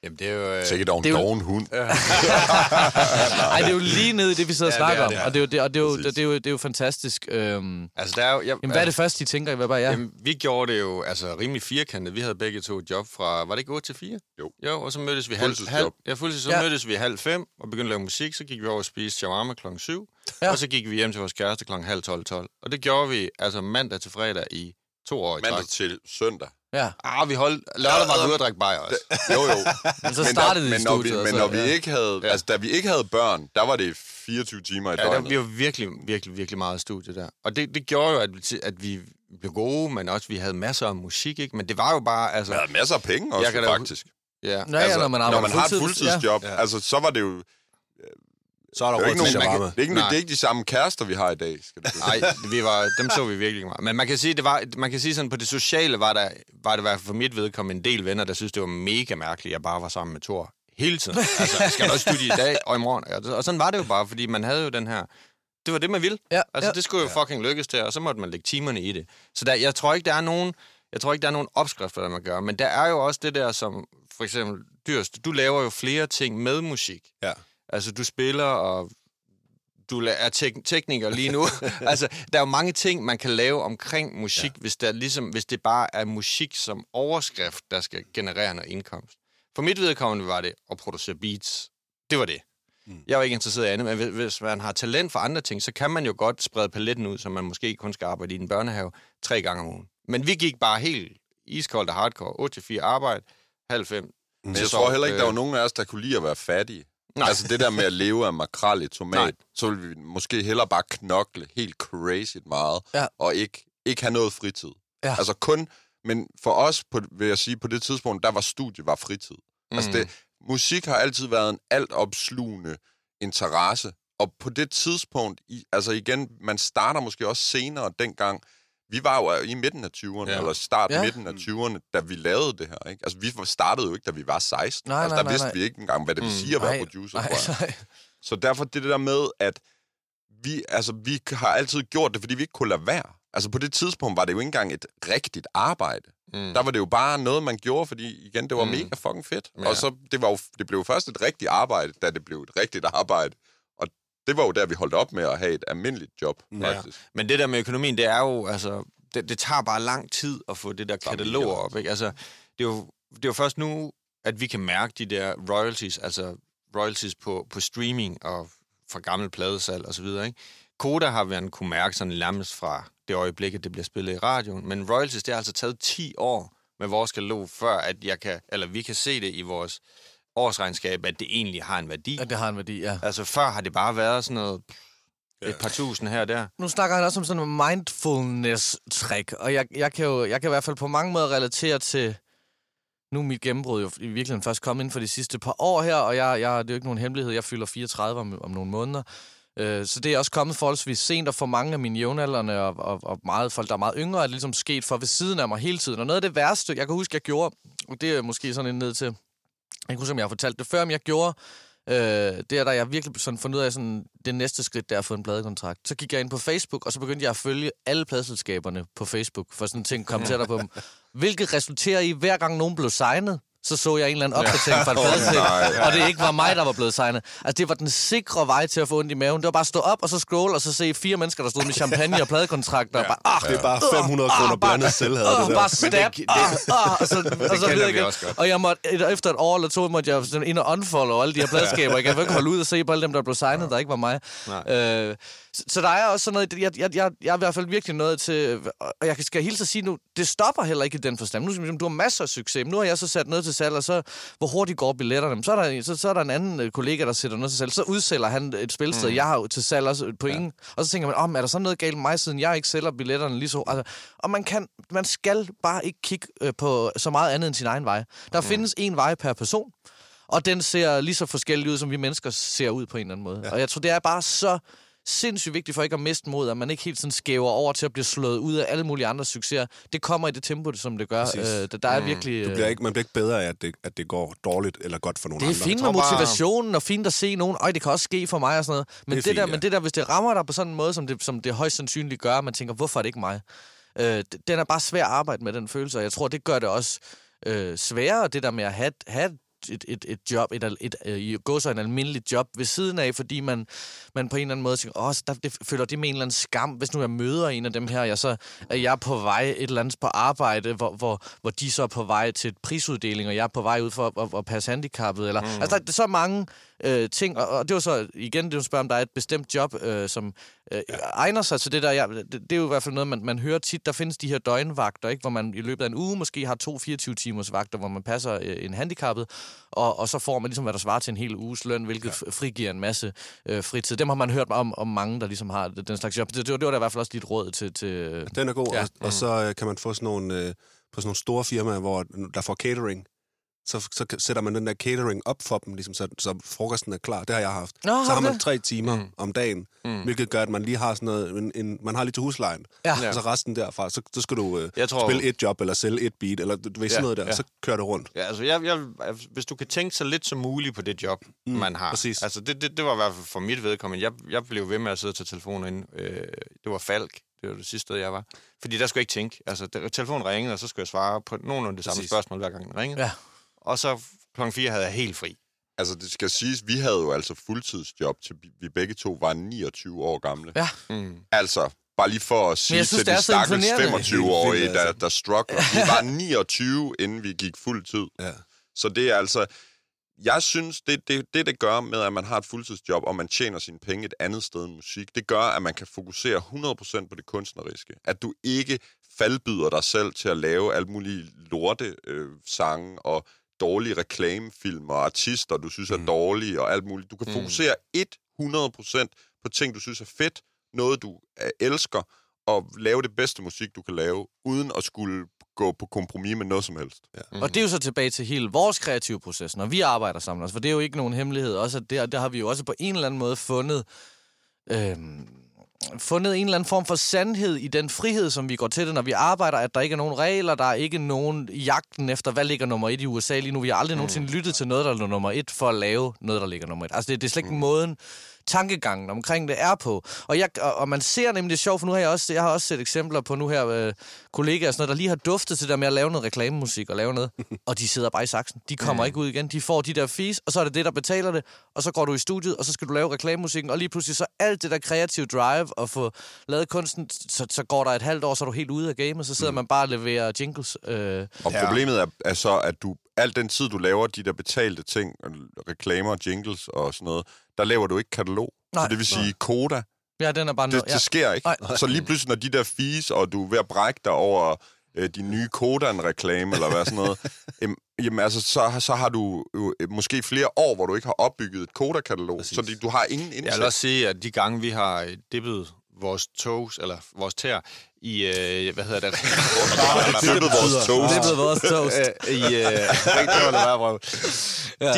Jamen, det er jo... Øh, Sikkert dog en det er jo- doven hund. Ej, det er jo lige nede i det, vi sidder og Ja, snakker er om. det. Og det er jo, det, og det er jo, det er jo, det er jo fantastisk. Øhm, altså, der er jo... Jeg, jamen, hvad er det første, de tænker? Hvad bare, ja. Jamen, vi gjorde det jo altså rimelig firkantet. Vi havde begge to et job fra, var det ikke 8 til 4? Jo. Jo, og så mødtes vi halv, halv, ja, fuldtids, så Ja. mødtes vi halv fem og begyndte at lave musik. Så gik vi over og spiste shawarma klokken 7. Ja. Og så gik vi hjem til vores kæreste klokken halv 12, 12. Og det gjorde vi altså mandag til fredag i to år i træk. Mandag til søndag. Ja. Ah, vi holdt... Lørdag var vi ude at drikke bajer også. Jo, jo. Men så men startede der, men når vi, studiet. men når vi ja. ikke havde, Ja. altså da vi ikke havde børn, der var det 24 timer i Ja, der, døgnet. vi var virkelig, virkelig, virkelig meget i studiet der. Og det, det gjorde jo, at, vi- at vi blev gode, men også vi havde masser af musik, ikke? Men det var jo bare, altså... Vi havde masser af penge også, Jeg kan da- faktisk. Ja. Nå, ja, når man når man har et fuldtids, fuldtidsjob, Ja. ja. altså, så var det jo... Så er der Det er, ikke til nogen, shawarma. det er ikke, det er ikke de samme kærester, vi har i dag. Skal det Nej, vi var, dem så vi virkelig meget. Men man kan sige, det var, man kan sige sådan, på det sociale var der, var det i hvert fald for mit vedkommende en del venner, der synes det var mega mærkeligt, at jeg bare var sammen med Thor hele tiden. Altså, skal du også studie i dag og i morgen? Og- Og sådan var det jo bare, fordi man havde jo den her... Det var det, man ville. Ja, Altså, ja. det skulle jo fucking lykkes til, og så måtte man lægge timerne i det. Så der, jeg tror ikke, der er nogen... Jeg tror ikke, der er nogen opskrifter, der man gør, men der er jo også det der, som for eksempel Dyrst, du laver jo flere ting med musik. Ja. Altså, du spiller, og du er tek- tekniker lige nu. altså, der er jo mange ting, man kan lave omkring musik, ja. hvis, der ligesom, hvis det bare er musik som overskrift, der skal generere noget indkomst. For mit vedkommende var det at producere beats. Det var det. Mm. Jeg var ikke interesseret i andet, men hvis- hvis man har talent for andre ting, så kan man jo godt sprede paletten ud, så man måske kun skal arbejde i en børnehave tre gange om ugen. Men vi gik bare helt iskoldt og hardcore. 8-4 arbejde, halv fem. Men jeg tror heller ikke, der var nogen af os, der kunne lide at være fattige. Nej. Altså det der med at leve af makrel i tomat, Nej. så ville vi måske hellere bare knokle helt crazy meget, Ja. og ikke, ikke have noget fritid. Ja. Altså kun, men for os, på, vil jeg sige, på det tidspunkt, der var studie var fritid. Mm. Altså det, musik har altid været en altopslugende interesse, og på det tidspunkt, i, altså igen, man starter måske også senere dengang, vi var jo i midten af 20'erne, Ja. eller start Ja. midten af 20'erne, da vi lavede det her. Ikke? Altså, vi startede jo ikke, da vi var 16. Nej, altså, der nej, vidste nej. vi ikke engang, hvad det vil sige at være producer, nej, tror jeg. nej. Så derfor det der med, at vi, altså, vi har altid gjort det, fordi vi ikke kunne lade være. Altså på det tidspunkt var det jo ikke engang et rigtigt arbejde. Mm. Der var det jo bare noget, man gjorde, fordi igen, det var mm. mega fucking fedt. Ja. Og så det, var jo, det blev jo først et rigtigt arbejde, da det blev et rigtigt arbejde. Det var jo der, vi holdt op med at have et almindeligt job, Ja. faktisk. Men det der med økonomien, det er jo, altså, det, det tager bare lang tid at få det der katalog op, ikke? Altså, det er, jo, det er jo først nu, at vi kan mærke de der royalties, altså royalties på, på streaming og fra gammel pladesalg og så videre, ikke? Koda har man kunne mærke sådan nærmest fra det øjeblik, at det bliver spillet i radioen, men royalties, det har altså taget 10 år med vores katalog, før at jeg kan, eller vi kan se det i vores årsregnskab, at det egentlig har en værdi. At det har en værdi, ja. Altså før har det bare været sådan noget, et par tusind her og der. Nu snakker han også om sådan en mindfulness-trick, og jeg, jeg, kan jo jeg kan i hvert fald på mange måder relatere til... Nu er mit gennembrud jo i virkeligheden først kommet inden for de sidste par år her, og jeg, jeg, det er jo ikke nogen hemmelighed, jeg fylder 34 om, om nogle måneder. Øh, så det er også kommet forholdsvis sent, og for mange af mine jævnaldrende og, og, og meget folk, der er meget yngre, er det ligesom sket for ved siden af mig hele tiden. Og noget af det værste, jeg kan huske, jeg gjorde, og det er måske sådan en ned til... Jeg kan huske, om jeg har fortalt det før, men jeg gjorde, øh, det er, da jeg virkelig sådan fundet ud af, sådan, det næste skridt, der er at få en pladekontrakt. Så gik jeg ind på Facebook, og så begyndte jeg at følge alle pladeselskaberne på Facebook, for sådan ting kom tættere på dem. Hvilket resulterer i, hver gang nogen blev signet, så så jeg en eller anden opdatering fra et pladeselskab, og det ikke var mig, der var blevet signet. Altså, det var den sikre vej til at få ondt i maven. Det var bare at stå op, og så scroll, og så se fire mennesker, der stod med champagne og pladekontrakter, og bare, ah, Det er bare 500 kroner blandet selvhed. Åh, det der. bare stab, det- ah, ah, og så, og så videre vi igen. godt. Og jeg måtte, et- efter et år eller to, måtte jeg sådan ind og unfollow alle de her pladskaber. Jeg kan ikke holde ud og se på alle dem, der blev signet, der ikke var mig. Øh, så, så der er også sådan noget, jeg, jeg, jeg, jeg er i hvert fald virkelig noget til, og jeg skal hilse at sige nu, det stopper heller ikke i den forstand. Nu, du har masser af succes, men nu har jeg så sat noget til salg, og så, hvor hurtigt går billetterne? Så er der, så, så er der en anden øh, kollega, der sætter noget til salg, så udsælger han et spilsted, mm. jeg har til salg også på ingen, og så tænker man, om er der så noget galt med mig, siden jeg ikke sælger billetterne lige så altså, Og man, kan, man skal bare ikke kigge øh, på så meget andet end sin egen vej. Der mm. findes en vej per person, og den ser lige så forskellig ud, som vi mennesker ser ud på en eller anden måde. Ja. Og jeg tror, det er bare så sindssygt vigtigt for ikke at miste mod, at man ikke helt sådan skæver over til at blive slået ud af alle mulige andre succeser. Det kommer i det tempo, som det gør. Øh, der, der er virkelig... Du bliver ikke, man bliver ikke bedre af, at det, at det går dårligt eller godt for nogle det er andre. fint med bare- motivationen, og fint at se nogen, øj, det kan også ske for mig og sådan noget. Men det, Det det, der, fint, ja. men det der, hvis det rammer dig på sådan en måde, som det, som det højst sandsynligt gør, man tænker, hvorfor er det ikke mig? Øh, den er bare svær at arbejde med, den følelse, og jeg tror, det gør det også øh, sværere, det der med at have, have et et, et, job, et, et, et, et gå så en almindelig job ved siden af, fordi man, man på en eller anden måde tænker, åh, så der, det føler det med en eller anden skam, hvis nu jeg møder en af dem her, jeg så er jeg på vej et eller andet på arbejde, hvor, hvor, hvor de så er på vej til et prisuddeling, og jeg er på vej ud for at, at, at passe handicappet. Eller, mm. Altså, der er så mange øh, ting, og, og det var så, igen, det jo spørge, om der er et bestemt job, øh, som øh, ja. egner sig til det der. Ja, det, det er jo i hvert fald noget, man, man hører tit. Der findes de her døgnvagter, ikke, hvor man i løbet af en uge måske har to 24-timers vagter, hvor man passer øh, en handicappet, og, og så får man ligesom, hvad der svarer til en hel uges løn, hvilket ja. frigiver en masse øh, fritid. Dem har man hørt om, om mange, der ligesom har den slags job. Det, det, var, det var da i hvert fald også dit råd til... til Den er god, ja. og, og så øh, kan man få sådan nogle, øh, på sådan nogle store firmaer, hvor der får catering. Så, så sætter man den der catering op for dem, ligesom, så, så frokosten er klar. Det har jeg haft. Nå, så har man det? tre timer Mm. om dagen, Mm. hvilket gør, at man lige har sådan noget, en, en, man har lige til huslejen. Ja. Og så resten derfra, så, så skal du øh, Jeg tror- spille et job, eller sælge et beat, eller du ved sådan Ja, noget der, ja. så kører det rundt. Ja, altså, jeg, jeg, altså, hvis du kan tænke så lidt som muligt på det job, mm, man har. præcis. Altså, det, det, det var i hvert fald for mit vedkommende. Jeg, jeg blev ved med at sidde til telefonen inde. Øh, det var Falk. Det var det sidste sted, jeg var. Fordi der skulle jeg ikke tænke. Altså, der, telefonen ringede, og så skulle jeg svare på nogenlunde det samme Præcis. spørgsmål, hver gang den ringede. Ja. Og så klokken 4 havde jeg helt fri. Altså, det skal siges, vi havde jo altså fuldtidsjob, til vi- begge to var 29 år gamle. Ja. Mm. Altså, bare lige for at sige synes, til det de stakkels imponerende. 25-årige, Helt vildt, der, altså. der struggler. Vi var 29, inden vi gik fuld tid. Ja. Så det er altså... Jeg synes, det, det, det, det gør med, at man har et fuldtidsjob, og man tjener sine penge et andet sted end musik, det gør, at man kan fokusere 100% på det kunstneriske. At du ikke faldbyder dig selv til at lave alt mulige lorte øh, sange og dårlige reklamefilm og artister, du synes er Mm. dårlige og alt muligt. Du kan Mm. fokusere 100% på ting, du synes er fedt, noget du øh, elsker, og lave det bedste musik, du kan lave, uden at skulle gå på kompromis med noget som helst. Ja. Mm. Og det er jo så tilbage til hele vores kreative proces, når vi arbejder sammen. Altså, for det er jo ikke nogen hemmelighed. Også at der, der har vi jo også på en eller anden måde fundet... Øhm, fundet en eller anden form for sandhed i den frihed, som vi går til det, når vi arbejder, at der ikke er nogen regler, der er ikke nogen jagten efter, hvad ligger nummer et i USA lige nu. Vi har aldrig mm. nogensinde lyttet til noget, der er nummer et, for at lave noget, der ligger nummer et. Altså, det, det er slet ikke mm. måden, tankegangen omkring det er på. Og, jeg, og, og man ser nemlig det sjovt, for nu har jeg også, jeg har også set eksempler på nu her øh, kollegaer, og sådan noget, der lige har duftet til der med at lave noget reklamemusik og lave noget, og de sidder bare i saksen. De kommer mm. ikke ud igen. De får de der fees, og så er det det, der betaler det, og så går du i studiet, og så skal du lave reklamemusikken, og lige pludselig så alt det der kreative drive og få lavet kunsten, så, så går der et halvt år, så er du helt ude af gamet, så sidder mm. man bare og leverer jingles. Øh, Og ja. problemet er, er så, at du al den tid, du laver de der betalte ting, reklamer, jingles og sådan noget, der laver du ikke katalog. Nej. så det vil sige, koda, ja, den er bare det, noget. det sker ikke. Nej. Så lige pludselig, når de der fees, og du er ved at brække dig over øh, de nye Kodan-reklame, eller hvad sådan noget, jamen, jamen altså, så, så har du jo øh, måske flere år, hvor du ikke har opbygget et Koda-katalog, så det, du har ingen Jeg indsigt. vil også sige, at de gange, vi har øh, dippet vores toes, eller vores tær, i, øh, hvad hedder det? Dyppet vores er blevet vores toast. Øh, I, øh, vrøvl.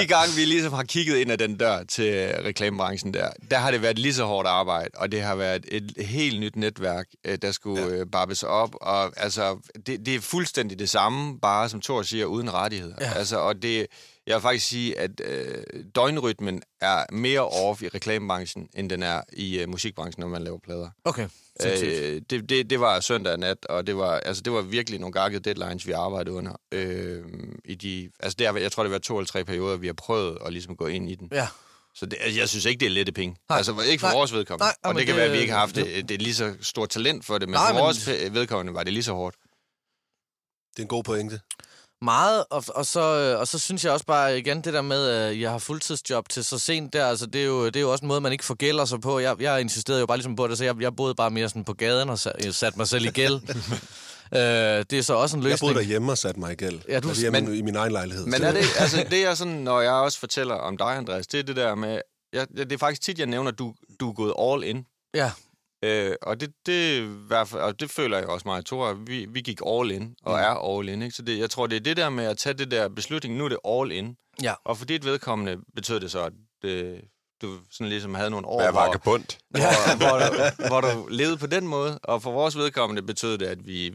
De gange, vi ligesom har kigget ind ad den dør til reklamebranchen der, der har det været lige så hårdt arbejde, og det har været et helt nyt netværk, øh, der skulle ja. øh, barbes op, og altså, det, det er fuldstændig det samme, bare som Thor siger, uden rettigheder. Ja. Altså, og det, jeg vil faktisk sige, at øh, døgnrytmen er mere off i reklamebranchen, end den er i øh, musikbranchen, når man laver plader. Okay. Øh, det, det, det var søndag nat, og det var, altså, det var virkelig nogle gakkede deadlines, vi arbejdede under. Øh, i de, altså, det har, jeg tror, det var to eller tre perioder, vi har prøvet at ligesom gå ind i den. Ja. Så det, altså, jeg synes ikke, det er lette penge. Nej. Altså, ikke for Nej. vores vedkommende. Nej, og men det kan det- være, at vi ikke har haft det, det er lige så stort talent for det, men Nej, for men- vores vedkommende var det lige så hårdt. Det er en god pointe. Meget, og, og, så, øh, og så synes jeg også bare igen det der med, at jeg har fuldtidsjob til så sent der, altså det er jo, det er jo også en måde, man ikke forgælder sig på. Jeg, jeg insisterede jo bare ligesom på det, så jeg, jeg boede bare mere sådan på gaden og sat, sat mig selv i gæld. øh, det er så også en Jeg løsning. boede derhjemme og satte mig i gæld. Ja, du- Altså hjemme men- i min egen lejlighed. Men er det, altså, det er sådan, når jeg også fortæller om dig, Andreas, det er det der med, jeg, det er faktisk tit, jeg nævner, at du, du er gået all in. Ja, Øh, og det, det, og det føler jeg også mig, Thor. Vi, vi gik all in, og Mm. er all in. Ikke? Så det, jeg tror, det er det der med at tage det der beslutning. Nu er det all in. Ja. Og for dit vedkommende betød det så, at det, du sådan ligesom havde nogle år, Hvad hvor, hvor, hvor, du, hvor du levede på den måde. Og for vores vedkommende betød det, at vi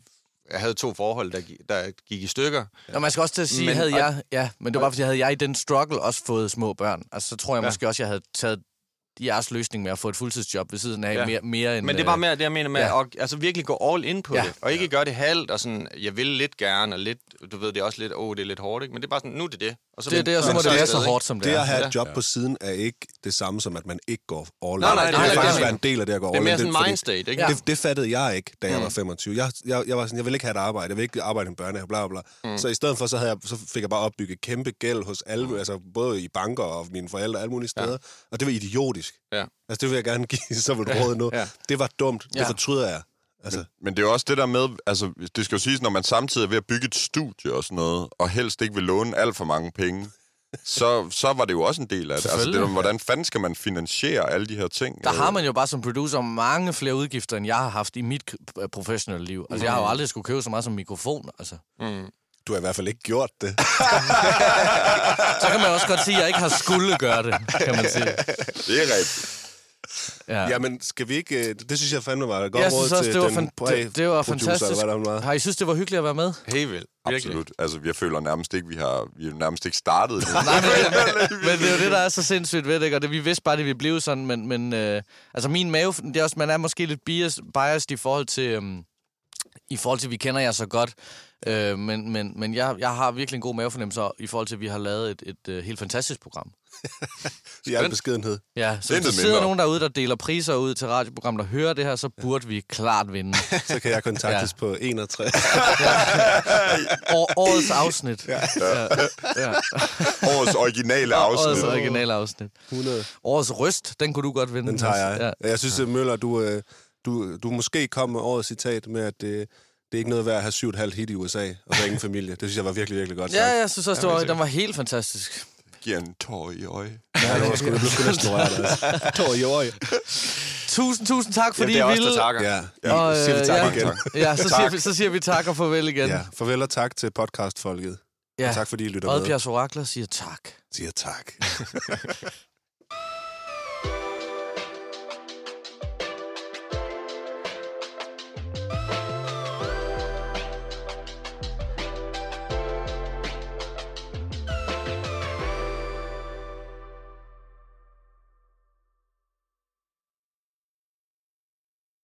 havde to forhold, der, der gik i stykker. og man skal også til at sige, Men- havde og- jeg, ja, men det var bare, fordi havde jeg i den struggle også fået små børn, altså så tror jeg ja. måske også, jeg havde taget jeres løsning med at få et fuldtidsjob ved siden af ja. Ja. mere, mere end... Men det er bare mere det, jeg mener med ja. ja. at altså, virkelig gå all in på Ja. ja. det. Og ikke gøre det halvt, og sådan, jeg vil lidt gerne, og lidt, du ved, det er også lidt, åh, oh, det er lidt hårdt, ikke? Men det er bare sådan, nu er det det. Og så det er det, og så må det er være så hårdt, som det, Det er. at have Ja. et job på siden er ikke det samme som, at man ikke går all in. Nej, nej, det det er det, faktisk jeg være en del af det at gå Det er all mere in. sådan mindstate, ikke? Ja. Det, det fattede jeg ikke, da jeg Mm. var 25. Jeg, jeg, jeg var sådan, jeg vil ikke have et arbejde. Jeg vil ikke arbejde i en børnehave, bla bla bla. Mm. Så i stedet for, så, havde jeg, så fik jeg bare opbygget kæmpe gæld hos alle, altså både i banker og mine forældre alle mulige steder. Og det var idiotisk. Ja. Altså det vil jeg gerne give som et råd nu. Ja. Det var dumt. Det Ja. fortryder jeg. Altså, Men det er jo også det der med, altså det skal jo siges, når man samtidig er ved at bygge et studie og sådan noget, og helst ikke vil låne alt for mange penge, så, så var det jo også en del af det. Altså, det er, hvordan fanden skal man finansiere alle de her ting? Der har man jo bare som producer mange flere udgifter, end jeg har haft i mit professionelle liv. Altså, jeg har jo aldrig skulle købe så meget som mikrofon. Altså. Mm. Du har i hvert fald ikke gjort det. Så kan man også godt sige, at jeg ikke har skulle gøre det, kan man sige. Det er rigtigt. Ja. Jamen, skal vi ikke... øh, Det synes jeg fandme var et godt Jeg råd også, til det var, den fan- det, det var fantastisk. hvad der var. Har I synes, det var hyggeligt at være med? Helt vildt. Absolut. Altså, jeg føler nærmest ikke, vi har, vi er nærmest ikke startet. Nej, men, men det er jo det, der er så sindssygt ved det, ikke? og det, vi vidste bare, det ville blive sådan, men, men øh, altså min mave, det er også, man er måske lidt bias, biased i forhold til, øhm, i forhold til, at vi kender jer så godt, øh, men, men, men jeg, jeg har virkelig en god mavefornemmelse i forhold til, at vi har lavet et, et, et helt fantastisk program. I al beskedenhed. Ja, så hvis der sidder mindre. nogen derude, der deler priser ud til radioprogram, der hører det her, så burde vi klart vinde. Så kan jeg kontaktes på 61. År, årets afsnit. Ja. Ja. Ja. Årets originale Årets afsnit. originale afsnit. 100. Årets røst, den kunne du godt vinde. Den tager jeg. Ja. Ja. Jeg synes, ja. Møller, du, øh, du, du måske kom med årets citat med, at det, det er ikke noget værd at have syv og et halvt hit i USA, og så ingen familie. Det synes jeg var virkelig, virkelig godt sagt. Ja, jeg synes også, det var, den var helt fantastisk. Giver en tår i øje. Ja, det var sgu, jeg blev sgu næsten rørt, altså. Tår i øje. Tusind, tusind tak, fordi Jamen, det er I os, takker. Ja, Og, og, siger vi øh, tak ja. igen. Ja, så siger, vi, så siger vi tak og farvel igen. Ja, farvel og tak til podcastfolket. Ja. Og tak fordi I lytter med. Oddbjergs Orakler siger tak. Siger tak.